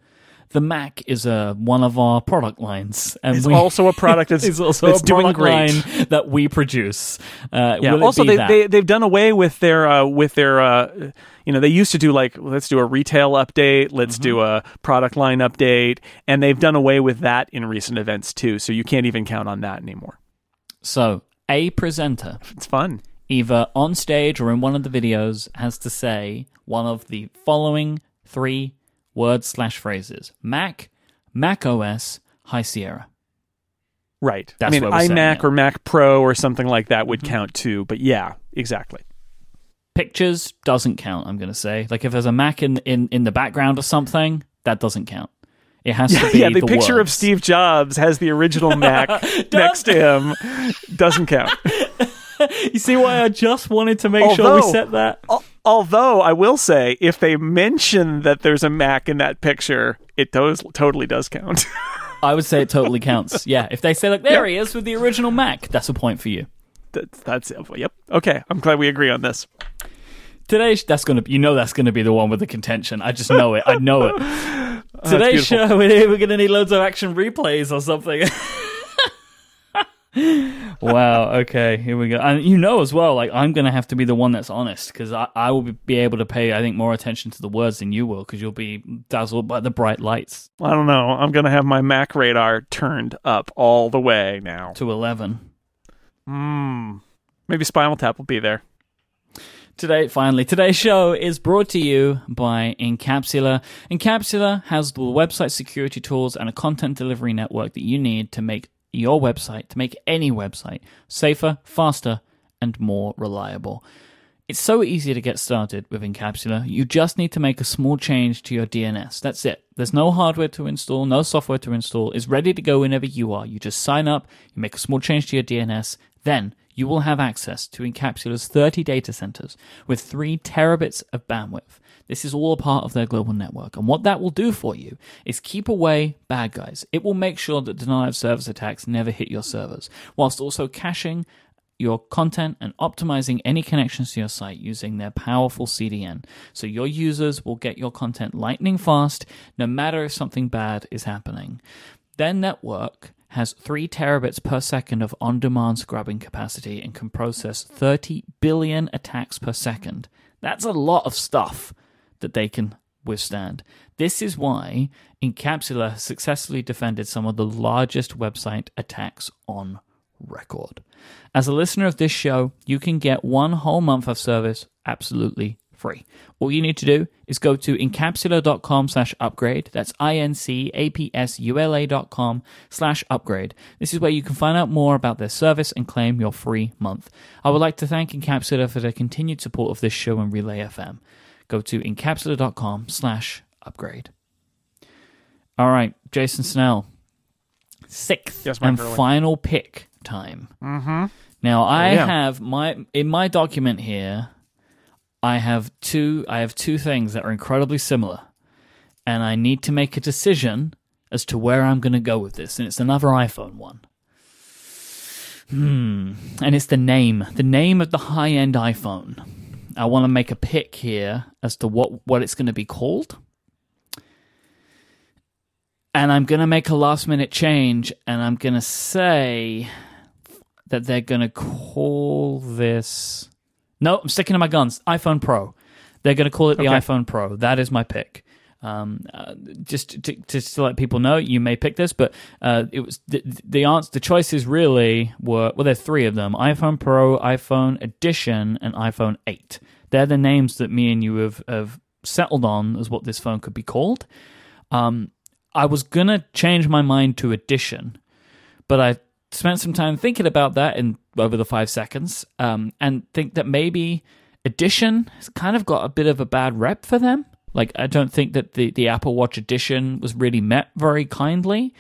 the Mac is a one of our product lines, and It's we, also a product that's, it's also that's a doing great. line that we produce. Uh, Yeah. Also, they, that? they they've done away with their uh, with their uh, you know they used to do like let's do a retail update, let's do Mm-hmm. a product line update, and they've done away with that in recent events too. So you can't even count on that anymore. so a presenter, It's fun. either on stage or in one of the videos, has to say one of the following three words slash phrases: Mac, Mac OS, High Sierra. Right. That's I mean, where we're setting iMac or Mac Pro or something like that would mm-hmm. count too. But yeah, exactly. Pictures doesn't count. I'm going to say, like if there's a Mac in in in the background or something, that doesn't count. It has to be yeah, the, picture of. Steve Jobs has the original Mac next to him. Doesn't count. You see why I just wanted to make sure we Although- set that. Al- Although I will say, if they mention that there's a Mac in that picture, it does totally does count. I would say it totally counts. Yeah, if they say like there he is with the original Mac, that's a point for you. that's, that's yep. Okay, I'm glad we agree on this. Today's that's gonna you know that's gonna be the one with the contention. I just know it. I know it. Today's show we're we're gonna need loads of action replays or something. wow. Okay. Here we go. And you know as well, like I'm gonna have to be the one that's honest because I, I will be- able to pay I think more attention to the words than you will because you'll be dazzled by the bright lights I don't know. I'm gonna have my Mac radar turned up all the way now. to eleven. Hmm. Maybe Spinal Tap will be there. Today, finally, today's show is brought to you by Incapsula. Incapsula has the website security tools and a content delivery network that you need to make your website, to make any website safer, faster, and more reliable. It's so easy to get started with Incapsula. You just need to make a small change to your DNS. That's it. There's no hardware to install, no software to install. It's ready to go whenever you are. You just sign up, you make a small change to your DNS, then you will have access to Incapsula's 30 data centers with 3 terabits of bandwidth. This is all a part of their global network. And what that will do for you is keep away bad guys. It will make sure that denial of service attacks never hit your servers, whilst also caching your content and optimizing any connections to your site using their powerful CDN. So your users will get your content lightning fast no matter if something bad is happening. Their network has 3 terabits per second of on demand scrubbing capacity and can process 30 billion attacks per second. That's a lot of stuff that they can withstand. This is why Incapsula successfully defended some of the largest website attacks on record. As a listener of this show, you can get one whole month of service absolutely free. All you need to do is go to incapsula.com slash upgrade. That's I-N-C-A-P-S-U-L-A dot com slash upgrade. This is where you can find out more about their service and claim your free month. I would like to thank Incapsula for their continued support of this show and Relay FM. Go to incapsula.com slash upgrade. All right, Jason Snell. sixth Yes, and final pick time. Mm-hmm. Now I yeah. have my in my document here. I have two. I have two things that are incredibly similar, and I need to make a decision as to where I'm going to go with this. And it's another iPhone one. Hmm. And it's the name, the name of the high-end iPhone. I want to make a pick here as to what what it's going to be called. And I'm going to make a last-minute change, and I'm going to say that they're going to call this. No, I'm sticking to my guns. iPhone Pro. They're going to call it the Okay. iPhone Pro. That is my pick. Um, uh, just to, just to let people know, you may pick this, but uh, it was the the answer. The choices really were well. There's three of them: iPhone Pro, iPhone Edition, and iPhone Eight. They're the names that me and you have, have settled on as what this phone could be called. Um, I was gonna change my mind to Edition, but I spent some time thinking about that in over the five seconds, um, and think that maybe Edition has kind of got a bit of a bad rep for them. Like I don't think that the, the Apple Watch Edition was really met very kindly.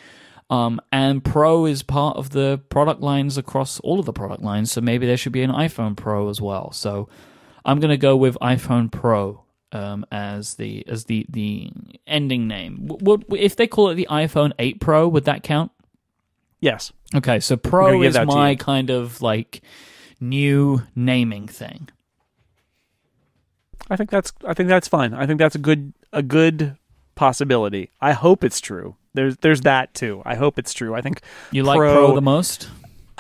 Um, and Pro is part of the product lines across all of the product lines, so maybe there should be an iPhone Pro as well. So I'm going to go with iPhone Pro um, as the as the the ending name. Would if they call it the iPhone 8 Pro, would that count? Yes. Okay, so Pro is my kind of like new naming thing. I think that's I think that's fine. I think that's a good a good possibility. I hope it's true. There's there's that too. I hope it's true. I think You like Pro- Pro the most?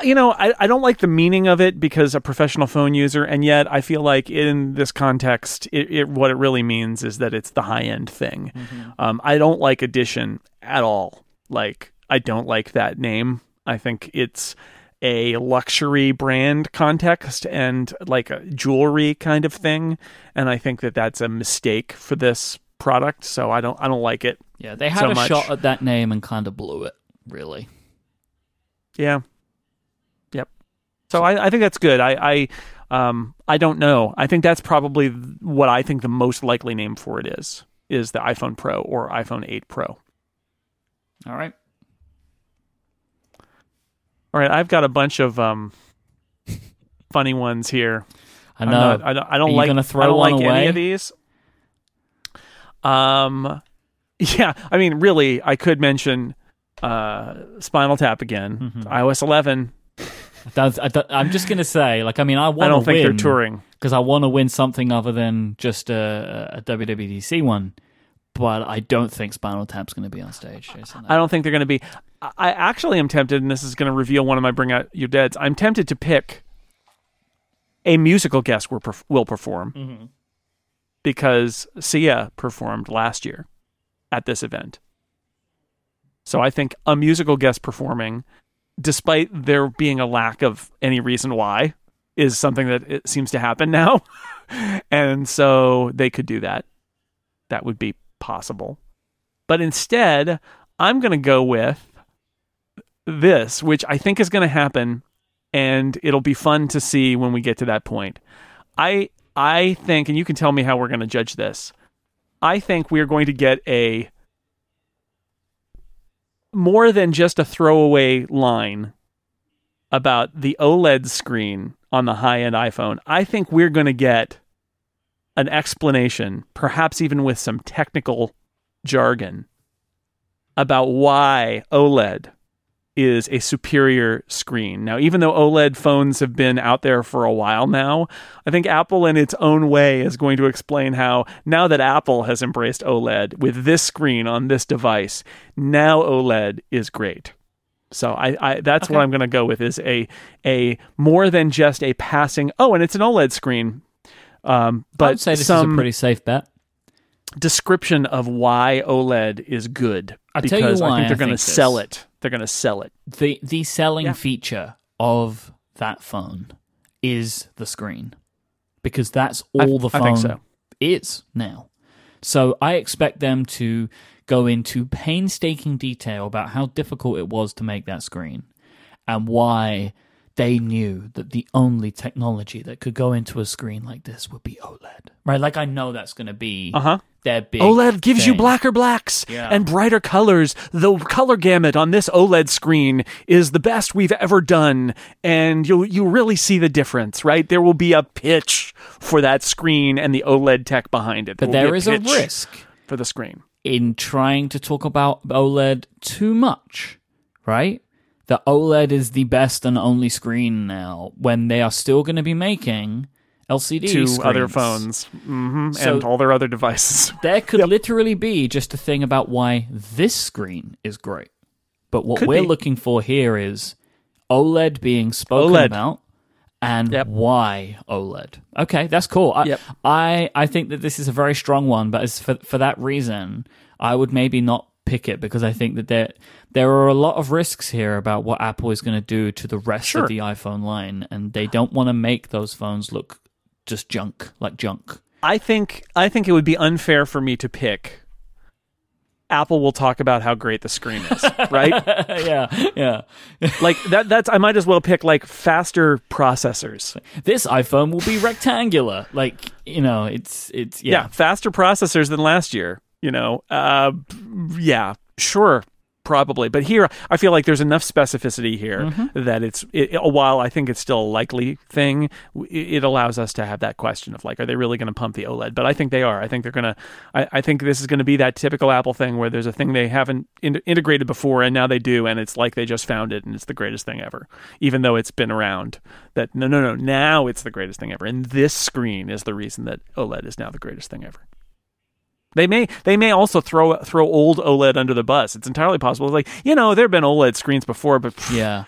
you know, I, I don't like the meaning of it because a professional phone user, and yet I feel like in this context, it, it what it really means is that it's the high end thing. Um, I don't like edition at all. Like I don't like that name. I think it's a luxury brand context and like a jewelry kind of thing, and I think that that's a mistake for this product. So I don't I don't like it. Yeah, they had So a much. shot at that name and kind of blew it. Really. Yeah. Yep. So I, I think that's good. I, I um I don't know. I think that's probably what I think the most likely name for it is is the iPhone Pro or iPhone 8 Pro. All right. All right, I've got a bunch of um funny ones here. I know. not- I don't, I don't like gonna throw I don't like any away? of these. Um yeah, I mean really I could mention uh Spinal Tap again. Mhm. iOS 11. That's, I, am just gonna say, like, I mean, I I want don't to think win they're touring. because I want to win something other than just a, a WWDC one, but I don't think Spinal Tap's going to be on stage. Jason. I don't think they're going to be. I actually am tempted, and this is going to reveal one of my bring out your deads. I'm tempted to pick a musical guest will, perf- will perform Mhm. because Sia performed last year at this event. So I think a musical guest performing, despite there being a lack of any reason why, is something that it seems to happen now. and so they could do that. That would be possible. But instead, I'm going to go with this, which I think is going to happen and it'll be fun to see when we get to that point. I I think and you can tell me how we're going to judge this. I think we are going to get a more than just a throwaway line about the OLED screen on the high-end iPhone. I think we're going to get an explanation, perhaps even with some technical jargon, about why OLED is a superior screen. Now, even though OLED phones have been out there for a while now, I think Apple, in its own way, is going to explain how now that Apple has embraced OLED with this screen on this device, now OLED is great. So I, I that's what I'm going to go with is a a more than just a passing. Oh, and it's an OLED screen. Um, I but would say this some is a pretty safe bet. description of why OLED is good. I'll because tell you I think they're going to sell it. They're going to sell it. the The selling Yeah. feature of that phone is the screen, because that's I- all the phone so. is now. So I expect them to go into painstaking detail about how difficult it was to make that screen and why they knew that the only technology that could go into a screen like this would be OLED. Right? Like I know that's going to be Uh-huh. their big OLED gives you blacker blacks Yeah. and brighter colors. The color gamut on this OLED screen is the best we've ever done, and you'll you really see the difference, right? There will be a pitch for that screen and the OLED tech behind it. But will be there is a risk for the screen. in trying to talk about OLED too much, right? The OLED is the best and only screen now when they are still going to be making LCD to screens. other phones hmm So- and all their other devices. There could literally be just a thing about why this screen is great. But what Could we're be. looking for here is OLED being spoken OLED. about and Yep. why OLED. Okay, that's cool. I, Yep. I I think that this is a very strong one, but as for for that reason, I would maybe not pick it because I think that there there are a lot of risks here about what Apple is going to do to the rest Sure. of the iPhone line, and they don't want to make those phones look just junk, like junk. I think I think it would be unfair for me to pick. Apple will talk about how great the screen is, right? yeah, yeah. like that that's I might as well pick like faster processors. this iPhone will be rectangular. Like you know, it's it's Yeah, yeah. faster processors than last year, you know. Uh yeah, sure. Probably, but here I feel like there's enough specificity here Mm-hmm. that it's it, while I think it's still a likely thing, it, it allows us to have that question of like, are they really going to pump the OLED? But I think they are. I think they're going to. I, I think this is going to be that typical Apple thing where there's a thing they haven't in- integrated before, and now they do, and it's like they just found it, and it's the greatest thing ever, even though it's been around. That no, no, no. Now it's the greatest thing ever, and this screen is the reason that OLED is now the greatest thing ever. They may they may also throw throw old OLED under the bus. It's entirely possible. Like you know, there have been OLED screens before, but yeah.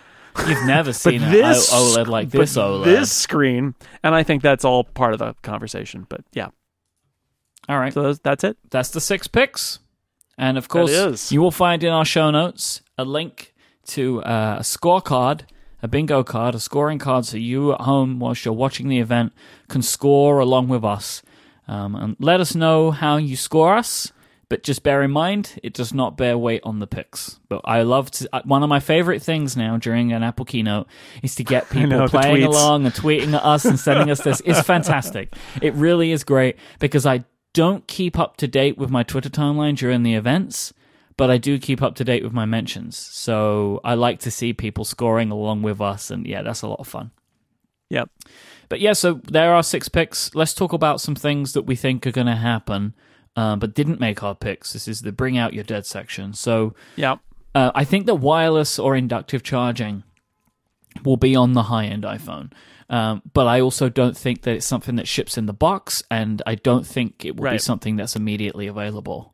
You've never seen an this O- OLED like this OLED. this screen, and I think that's all part of the conversation. But yeah, All right, so that's it. that's the six picks, and of course, you will find in our show notes a link to uh, a scorecard. A bingo card, a scoring card, so you at home, whilst you're watching the event, can score along with us. Um, and let us know how you score us. But just bear in mind, it does not bear weight on the picks. But I love to. uh, One of my favorite things now during an Apple keynote is to get people know, playing along and tweeting at us and sending us this. It's fantastic. It really is great because I don't keep up to date with my Twitter timeline during the events, but I do keep up to date with my mentions. So I like to see people scoring along with us, and yeah, that's a lot of fun. Yep. But yeah, so there are six picks. Let's talk about some things that we think are going to happen, uh, but didn't make our picks. This is the bring out your dead section. So yeah, uh, I think that wireless or inductive charging will be on the high end iPhone. Um, but I also don't think that it's something that ships in the box, and I don't think it will be something that's immediately available.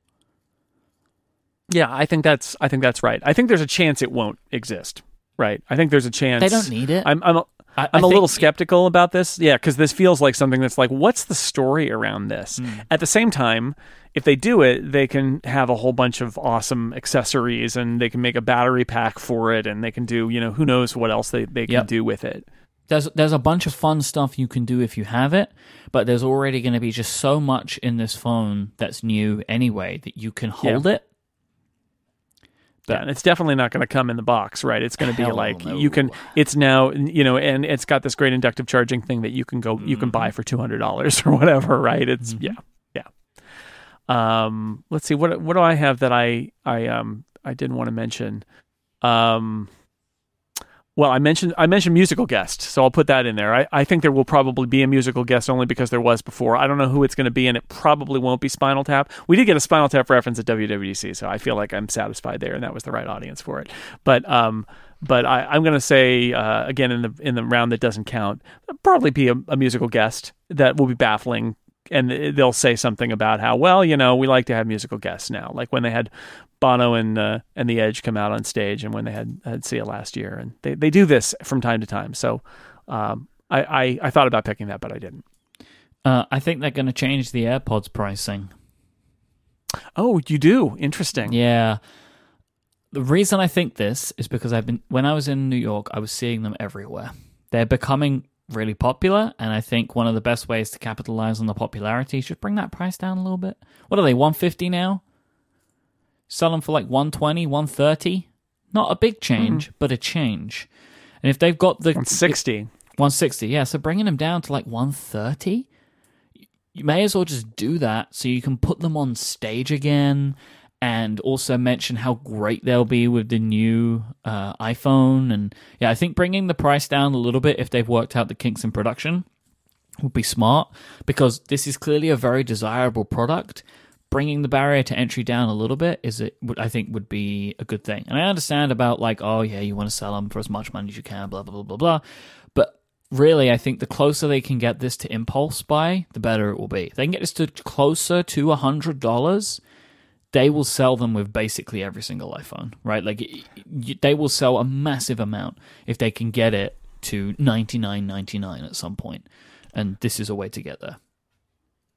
Yeah, I think that's I think that's right. I think there's a chance it won't exist. Right. I think there's a chance They don't need it. I'm I'm I- I'm a little skeptical about this. Yeah, because this feels like something that's like, what's the story around this? Hmm. At the same time, if they do it, they can have a whole bunch of awesome accessories, and they can make a battery pack for it, and they can do you know who knows what else they they can Yep. do with it. there's there's a bunch of fun stuff you can do if you have it, but there's already going to be just so much in this phone that's new anyway that you can hold it. Yeah, and it's definitely not going to come in the box, right? It's going to be like no. you can. It's now, you know, and it's got this great inductive charging thing that you can go, you can Mm-hmm. buy for two hundred dollars or whatever, right? It's yeah, yeah. Um, let's see what what do I have that I I um I didn't want to mention. Um, well, I mentioned I mentioned musical guest, so I'll put that in there. I, I think there will probably be a musical guest only because there was before. I don't know who it's going to be, and it probably won't be Spinal Tap. We did get a Spinal Tap reference at WWDC, so I feel like I'm satisfied there, and that was the right audience for it. But um, but I, I'm going to say uh, again in the in the round that doesn't count, probably be a, a musical guest that will be baffling. And they'll say something about how well, you know, we like to have musical guests now, like when they had Bono and uh, and the Edge come out on stage, and when they had had Sia last year, and they, they do this from time to time. So um, I, I I thought about picking that, but I didn't. Uh, I think they're going to change the AirPods pricing. Oh, you do? Interesting. Yeah. The reason I think this is because I've been when I was in New York, I was seeing them everywhere. They're becoming really popular, and I think one of the best ways to capitalize on the popularity is just bring that price down a little bit. What are they? One fifty now. Sell them for like 120, 130. Not a big change, mm-hmm. but a change. And if they've got the 60. 160, yeah, so bringing them down to like 130, you may as well just do that so you can put them on stage again and also mention how great they'll be with the new uh, iPhone. And yeah, I think bringing the price down a little bit if they've worked out the kinks in production would be smart because this is clearly a very desirable product. Bringing the barrier to entry down a little bit is it I think would be a good thing. And I understand about like oh yeah you want to sell them for as much money as you can blah blah blah blah blah. But really I think the closer they can get this to impulse buy, the better it will be. If they can get this to closer to a hundred dollars, they will sell them with basically every single iPhone, right? Like they will sell a massive amount if they can get it to ninety nine ninety nine at some point and this is a way to get there.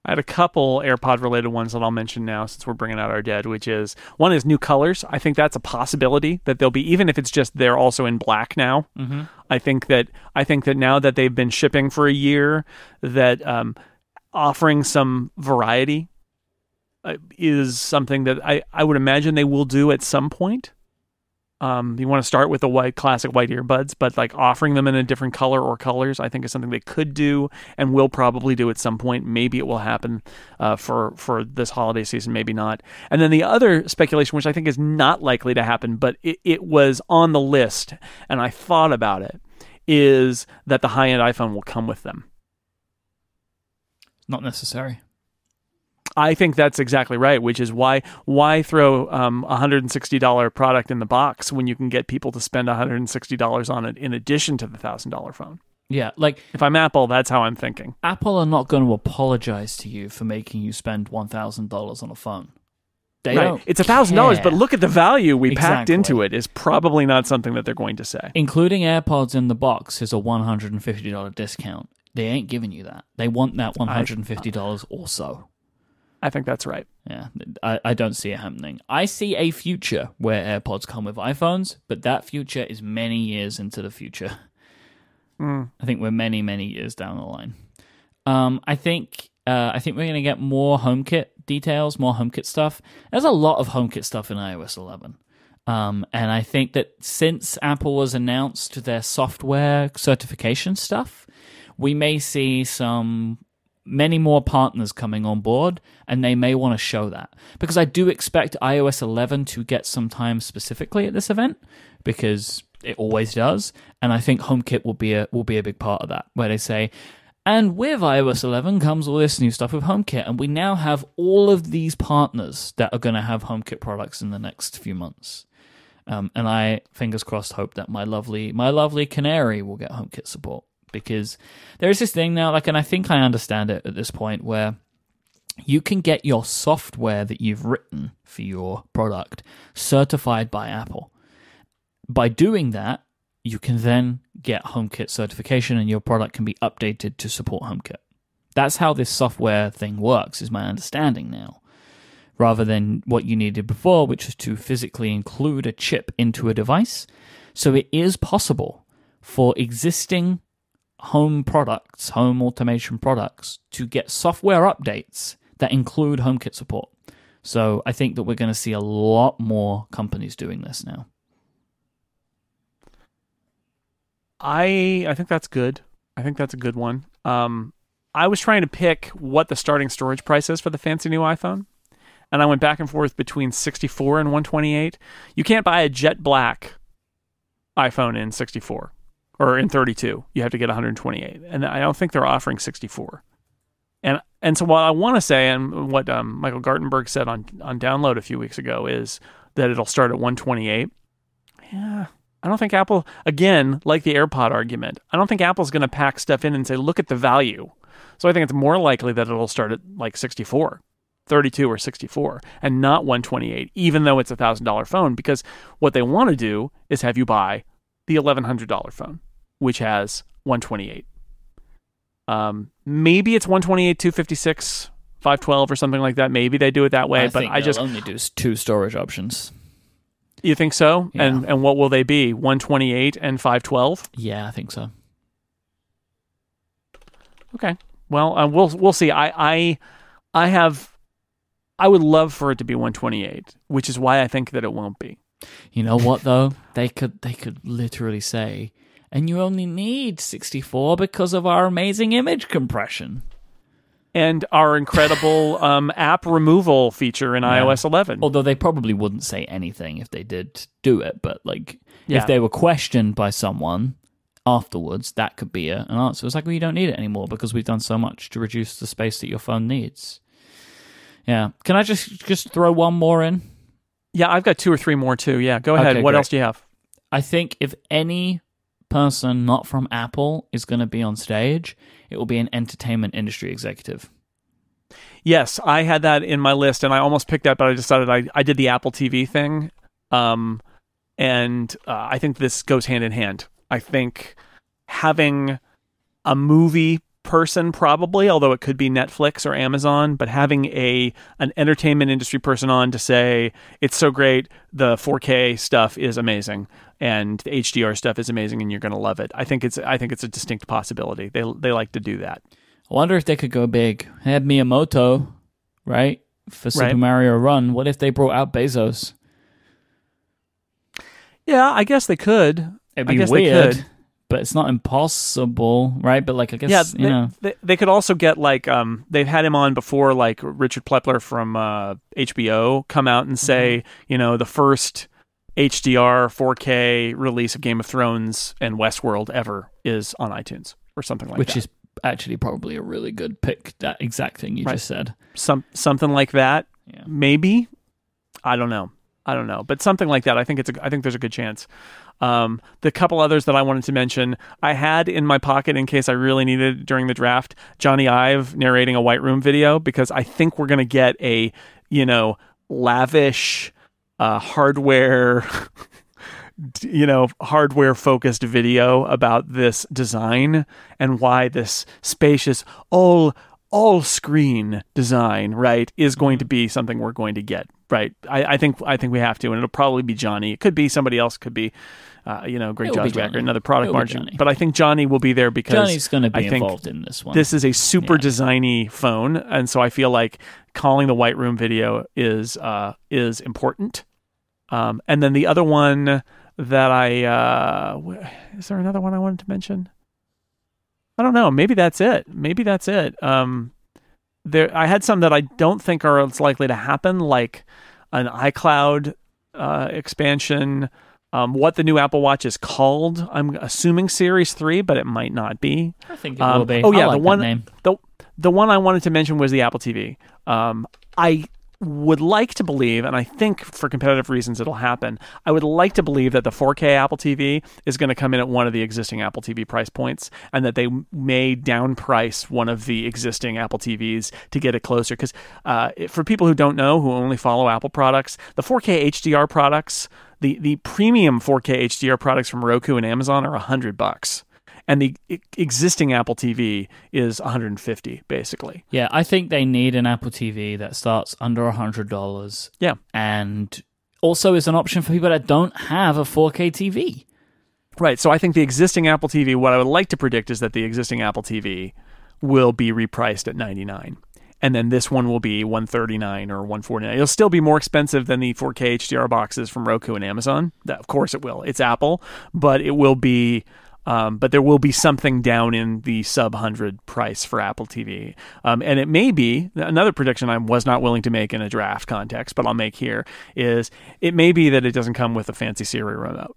I had a couple AirPod related ones that I'll mention now since we're bringing out our dead, which is one is new colors. I think that's a possibility that they'll be even if it's just they're also in black now. Mm-hmm. I think that I think that now that they've been shipping for a year, that um, offering some variety uh, is something that I I would imagine they will do at some point. Um, you want to start with the white classic white earbuds, but like offering them in a different color or colors, I think is something they could do and will probably do at some point. Maybe it will happen uh, for for this holiday season, maybe not. And then the other speculation, which I think is not likely to happen, but it, it was on the list, and I thought about it, is that the high end iPhone will come with them. Not necessary. I think that's exactly right, which is why why throw um, a hundred and sixty dollar product in the box when you can get people to spend hundred and sixty dollars on it in addition to the thousand dollar phone. Yeah, like if I'm Apple, that's how I'm thinking. Apple are not going to apologize to you for making you spend one thousand dollars on a phone. They right. don't. It's a thousand dollars, but look at the value we packed into it. Is probably not something that they're going to say. including AirPods in the box is a one hundred and fifty dollar discount. They ain't giving you that. They want that one hundred and fifty dollars also. I think that's right. Yeah, I, I don't see it happening. I see a future where AirPods come with iPhones, but that future is many years into the future. Mm. I think we're many, many years down the line. Um, I think uh, I think we're going to get more HomeKit details, more HomeKit stuff. There's a lot of HomeKit stuff in iOS 11. Um, and I think that since Apple has announced their software certification stuff, we may see some many more partners coming on board, and they may want to show that because I do expect iOS 11 to get some time specifically at this event because it always does, and I think HomeKit will be a will be a big part of that, where they say. And with iOS 11 comes all this new stuff with HomeKit, and we now have all of these partners that are going to have HomeKit products in the next few months. Um, and I, fingers crossed, hope that my lovely, my lovely Canary will get HomeKit support because there is this thing now, like, and I think I understand it at this point where you can get your software that you've written for your product certified by Apple. By doing that, you can then get HomeKit certification and your product can be updated to support HomeKit. That's how this software thing works, is my understanding now. Rather than what you needed before, which was to physically include a chip into a device. So it is possible for existing home products, home automation products, to get software updates that include HomeKit support. So I think that we're going to see a lot more companies doing this now. I I think that's good. I think that's a good one. Um, I was trying to pick what the starting storage price is for the fancy new iPhone, and I went back and forth between 64 and 128. You can't buy a jet black iPhone in 64 or in 32. You have to get 128, and I don't think they're offering 64. And and so what I want to say, and what um, Michael Gartenberg said on on Download a few weeks ago, is that it'll start at 128. Yeah, I don't think Apple, again, like the AirPod argument, I don't think Apple's going to pack stuff in and say, look at the value. So I think it's more likely that it'll start at like 64, 32 or 64, and not 128, even though it's a $1,000 phone, because what they want to do is have you buy the $1,100 phone, which has 128. Um, maybe it's 128, 256, 512 or something like that. Maybe they do it that way, I but think I just only do two storage options. you think so? Yeah. And and what will they be? 128 and 512? Yeah, I think so. Okay. Well, uh, we'll we'll see. I I I have I would love for it to be 128, which is why I think that it won't be. You know what though? they could they could literally say and you only need 64 because of our amazing image compression. and our incredible um, app removal feature in iOS 11. Although they probably wouldn't say anything if they did do it, but like Yeah. if they were questioned by someone afterwards, that could be a, an answer. It's like, well, you don't need it anymore because we've done so much to reduce the space that your phone needs. Yeah. Can I just just throw one more in? Yeah, I've got two or three more too. Yeah, go ahead. Okay, what great. else do you have? I think if any person not from Apple is going to be on stage, it will be an entertainment industry executive. Yes, I had that in my list, and I almost picked that, but I decided I, I did the Apple TV thing, um, and uh, I think this goes hand in hand. I think having a movie person probably although it could be Netflix or Amazon but having a an entertainment industry person on to say it's so great the 4K stuff is amazing and the HDR stuff is amazing and you're going to love it. I think it's I think it's a distinct possibility. They they like to do that. I wonder if they could go big. They had Miyamoto, right? For Super Right. Mario Run. What if they brought out Bezos? Yeah, I guess they could. It'd I be guess they weird, could. But it's not impossible, right? But like, I guess yeah, you they, know, they, they could also get like um they've had him on before like Richard Plepler from uh, HBO come out and say Mm-hmm. you know the first HDR 4K release of Game of Thrones and Westworld ever is on iTunes or something like that. which is actually probably a really good pick. That exact thing you Right. just said. some something like that Yeah. maybe I don't know I don't know but something like that I think it's a, I think there's a good chance. Um, the couple others that I wanted to mention I had in my pocket in case I really needed it during the draft Jony Ive narrating a White Room video because I think we're gonna get a you know lavish uh, hardware you know hardware focused video about this design and why this spacious all all screen design right is going to be something we're going to get right. I, I think I think we have to and it'll probably be Jony. It could be somebody else. Could be uh, you know Greg It'll be Joswiak another product margin. But I think Jony will be there because Jony's going to be involved in this one. this is a super Yeah. designy phone and so i feel like calling the white room video is uh is important. Um and then the other one that i uh is there another one i wanted to mention? I don't know. Maybe that's it. Maybe that's it. Um there i had some that i don't think are as likely to happen like an icloud uh expansion um, what the new Apple Watch is called, I'm assuming Series 3, but it might not be. I think it Um, will be. oh, yeah, like the one- the the one I wanted to mention was the Apple TV. Um, I would like to believe, and I think for competitive reasons it'll happen. I would like to believe that the 4K Apple TV is going to come in at one of the existing Apple TV price points, and that they may down price one of the existing Apple TVs to get it closer. Because uh, for people who don't know, who only follow Apple products, the 4K HDR products, the the premium 4K HDR products from Roku and Amazon are a hundred bucks and the existing Apple TV is 150 basically. Yeah, I think they need an Apple TV that starts under hundred dollars. Yeah. and also is an option for people that don't have a 4K TV. Right. So I think the existing Apple TV what I would like to predict is that the existing Apple TV will be repriced at 99. And then this one will be 139 or 149. It'll still be more expensive than the 4K HDR boxes from Roku and Amazon. Of course it will. It's Apple, but it will be um, but there will be something down in the sub 100 price for Apple TV. Um, and it may be another prediction I was not willing to make in a draft context, but I'll make here is it may be that it doesn't come with a fancy Siri remote.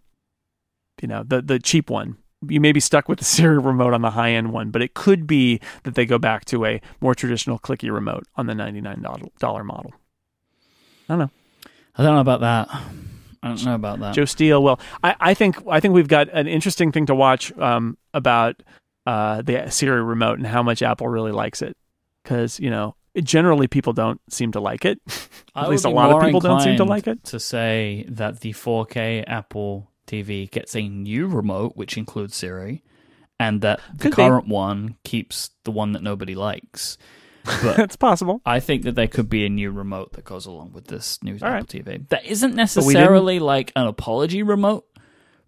You know, the the cheap one. You may be stuck with the Siri remote on the high end one, but it could be that they go back to a more traditional clicky remote on the $99 model. I don't know. I don't know about that. I don't know about that. Joe Steele. Well, I, I think I think we've got an interesting thing to watch um, about uh, the Siri remote and how much Apple really likes it, because you know generally people don't seem to like it. At least a lot of people don't seem to like it. To say that the 4K Apple TV gets a new remote, which includes Siri, and that the Could be. current one keeps the one that nobody likes. But it's possible. I think that there could be a new remote that goes along with this new All Apple right. TV. That isn't necessarily like an apology remote,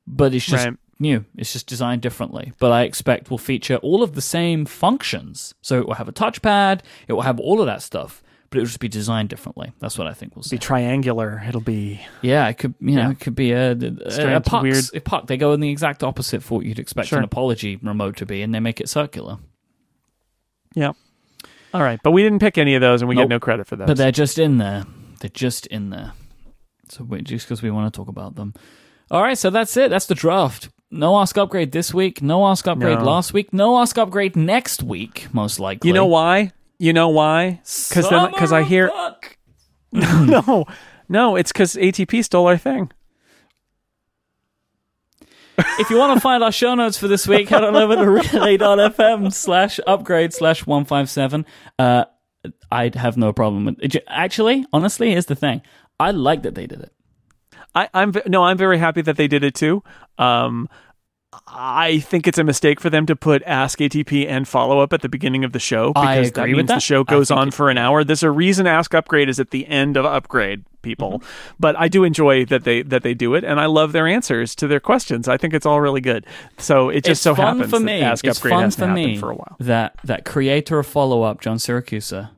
but it's just Right. new. It's just designed differently. But I expect will feature all of the same functions. So it will have a touchpad, it will have all of that stuff, but it would just be designed differently. That's what I think we'll see. Be triangular. It'll be Yeah, it could. You know, Yeah. it could be a, a, a pucks, weird. a puck. They go in the exact opposite for what you'd expect Sure. an apology remote to be, and they make it circular. yeah. All right, but we didn't pick any of those, and we Nope. get no credit for those. But they're just in there. They're just in there. So we, just because we want to talk about them. All right, so that's it. That's the draft. No Ask Upgrade this week. No Ask Upgrade No. last week. No Ask Upgrade next week, most likely. you know why? You know why? Because because I hear no, no, it's because ATP stole our thing. If you want to find our show notes for this week, head on over to relay.fm slash upgrade slash 157. Uh, I'd have no problem with it. Actually, honestly, here's the thing. I like that they did it. I, I'm no, I'm very happy that they did it too. Um, I think it's a mistake for them to put Ask ATP and follow up at the beginning of the show because I that means the that. show goes on it- for an hour. There's a reason Ask Upgrade is at the end of Upgrade, people. Mm-hmm. But I do enjoy that they that they do it, and I love their answers to their questions. I think it's all really good. So it just it's so fun happens for that me. Ask it's Upgrade fun hasn't for me for a while. that that creator of follow up, John Siracusa,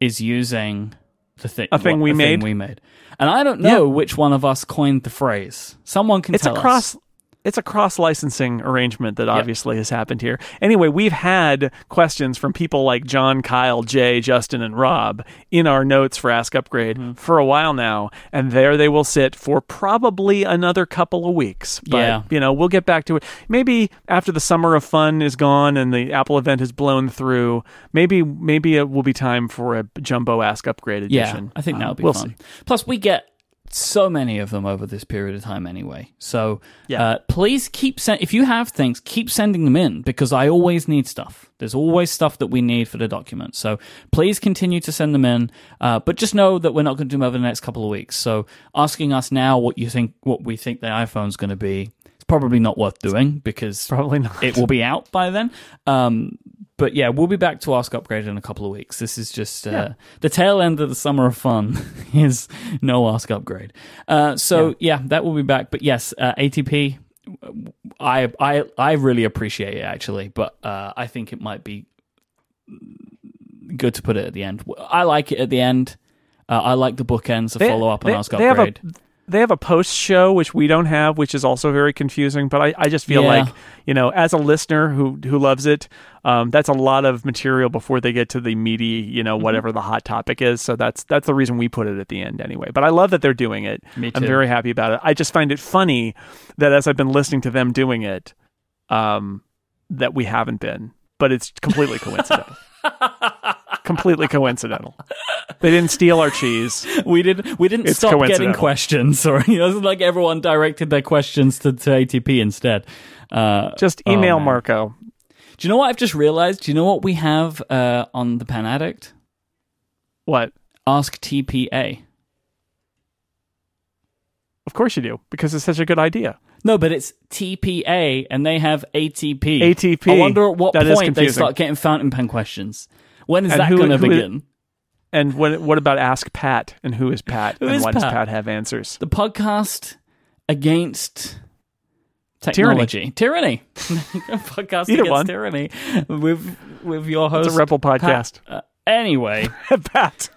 is using the thing A thing what- we the made? we made, and I don't know which one of us coined the phrase. Someone can it's tell a us. It's a cross licensing arrangement that obviously has happened here. Anyway, we've had questions from people like John, Kyle, Jay, Justin, and Rob in our notes for Ask Upgrade Mm-hmm. for a while now, and there they will sit for probably another couple of weeks. But Yeah. you know, we'll get back to it. Maybe after the summer of fun is gone and the Apple event has blown through, maybe maybe it will be time for a jumbo Ask Upgrade edition. Yeah, I think Uh, that'll be we'll fun. see. Plus, we get so many of them over this period of time anyway. So, Yeah. uh, please keep send if you have things, keep sending them in because I always need stuff. There's always stuff that we need for the document. So please continue to send them in. Uh, but just know that we're not going to do them over the next couple of weeks. So asking us now what you think, what we think the iPhone's going to be, probably not worth doing because Probably not. it will be out by then. Um, but yeah, we'll be back to Ask Upgrade in a couple of weeks. This is just uh, Yeah. the tail end of the summer of fun is no Ask Upgrade. Uh, so yeah. that will be back. But yes, uh, ATP. I I I really appreciate it actually, but uh, I think it might be good to put it at the end. I like it at the end. Uh, I like the bookends, the follow up, on Ask they have a- Upgrade. They have a post show which we don't have, which is also very confusing. But I, I just feel Yeah. like you know, as a listener who who loves it, um, that's a lot of material before they get to the meaty, you Mm-hmm. know, whatever the hot topic is. So that's that's the reason we put it at the end anyway. But I love that they're doing it. Me I'm very happy about it. I just find it funny that as I've been listening to them doing it, um, that we haven't been. But it's completely coincidental. completely coincidental. They didn't steal our cheese. we did we didn't It's stop getting coincidental. questions or it wasn't like everyone directed their questions to, to ATP instead. Uh, Just Oh, email man. Marco. do you know what I've just realized? Do you know what we have uh, on the Pen Addict? What? Ask TPA. Of course you do, because it's such a good idea. No, but it's TPA and they have ATP. ATP. I wonder at what That is point they confusing. start getting fountain pen questions. When is And that going to begin? And what what about Ask Pat? And who is Pat? Who and is why does Pat? Pat have answers? The podcast against technology. Tyranny. podcast Either against one. tyranny with with your host. It's a Rebel podcast. Uh, anyway, Pat.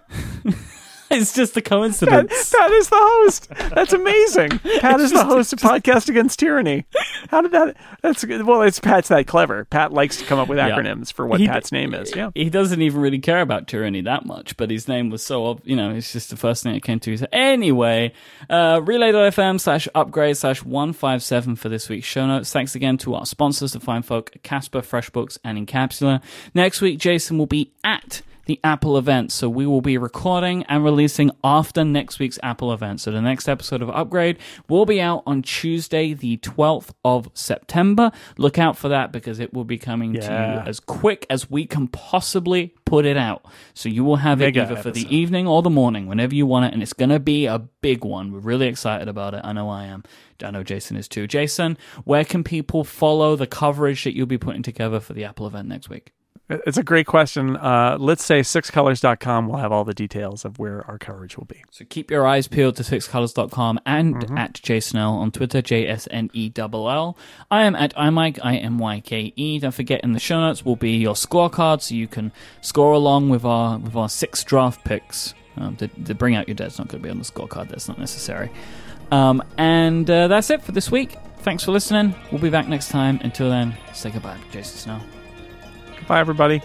it's just a coincidence. Pat is the host. That's amazing. Pat is the host of Podcast Against Tyranny. How did that? That's good. Well, it's Pat's that clever. Pat likes to come up with Yeah. acronyms for what He- Pat's name is. Yeah. He doesn't even really care about tyranny that much, but his name was so, you know, it's just the first thing that came to his head. Anyway, uh, relay.fm slash upgrade slash 157 for this week's show notes. Thanks again to our sponsors, the fine folk Casper, FreshBooks, and Incapsula. Next week, Jason will be at the Apple event. So we will be recording and releasing after next week's Apple event. So the next episode of Upgrade will be out on Tuesday, the 12th of September. Look out for that because it will be coming to you as quick as we can possibly put it out. So you will have it Mega either for the evening or the morning, whenever you want it. And it's going to be a big one. We're really excited about it. I know I am. I know Jason is too. Jason, where can people follow the coverage that you'll be putting together for the Apple event next week? It's a great question. Uh, let's say sixcolors.com will have all the details of where our coverage will be. So keep your eyes peeled to sixcolors.com and at jsnell on Twitter, J S N E L L. I am at imyke, I M Y K E. Don't forget in the show notes will be your scorecard so you can score along with our with our six draft picks. Um, the, the bring out your dead's not going to be on the scorecard. That's not necessary. Um, and uh, that's it for this week. Thanks for listening. We'll be back next time. Until then, say goodbye, Jason Snell. Bye, everybody.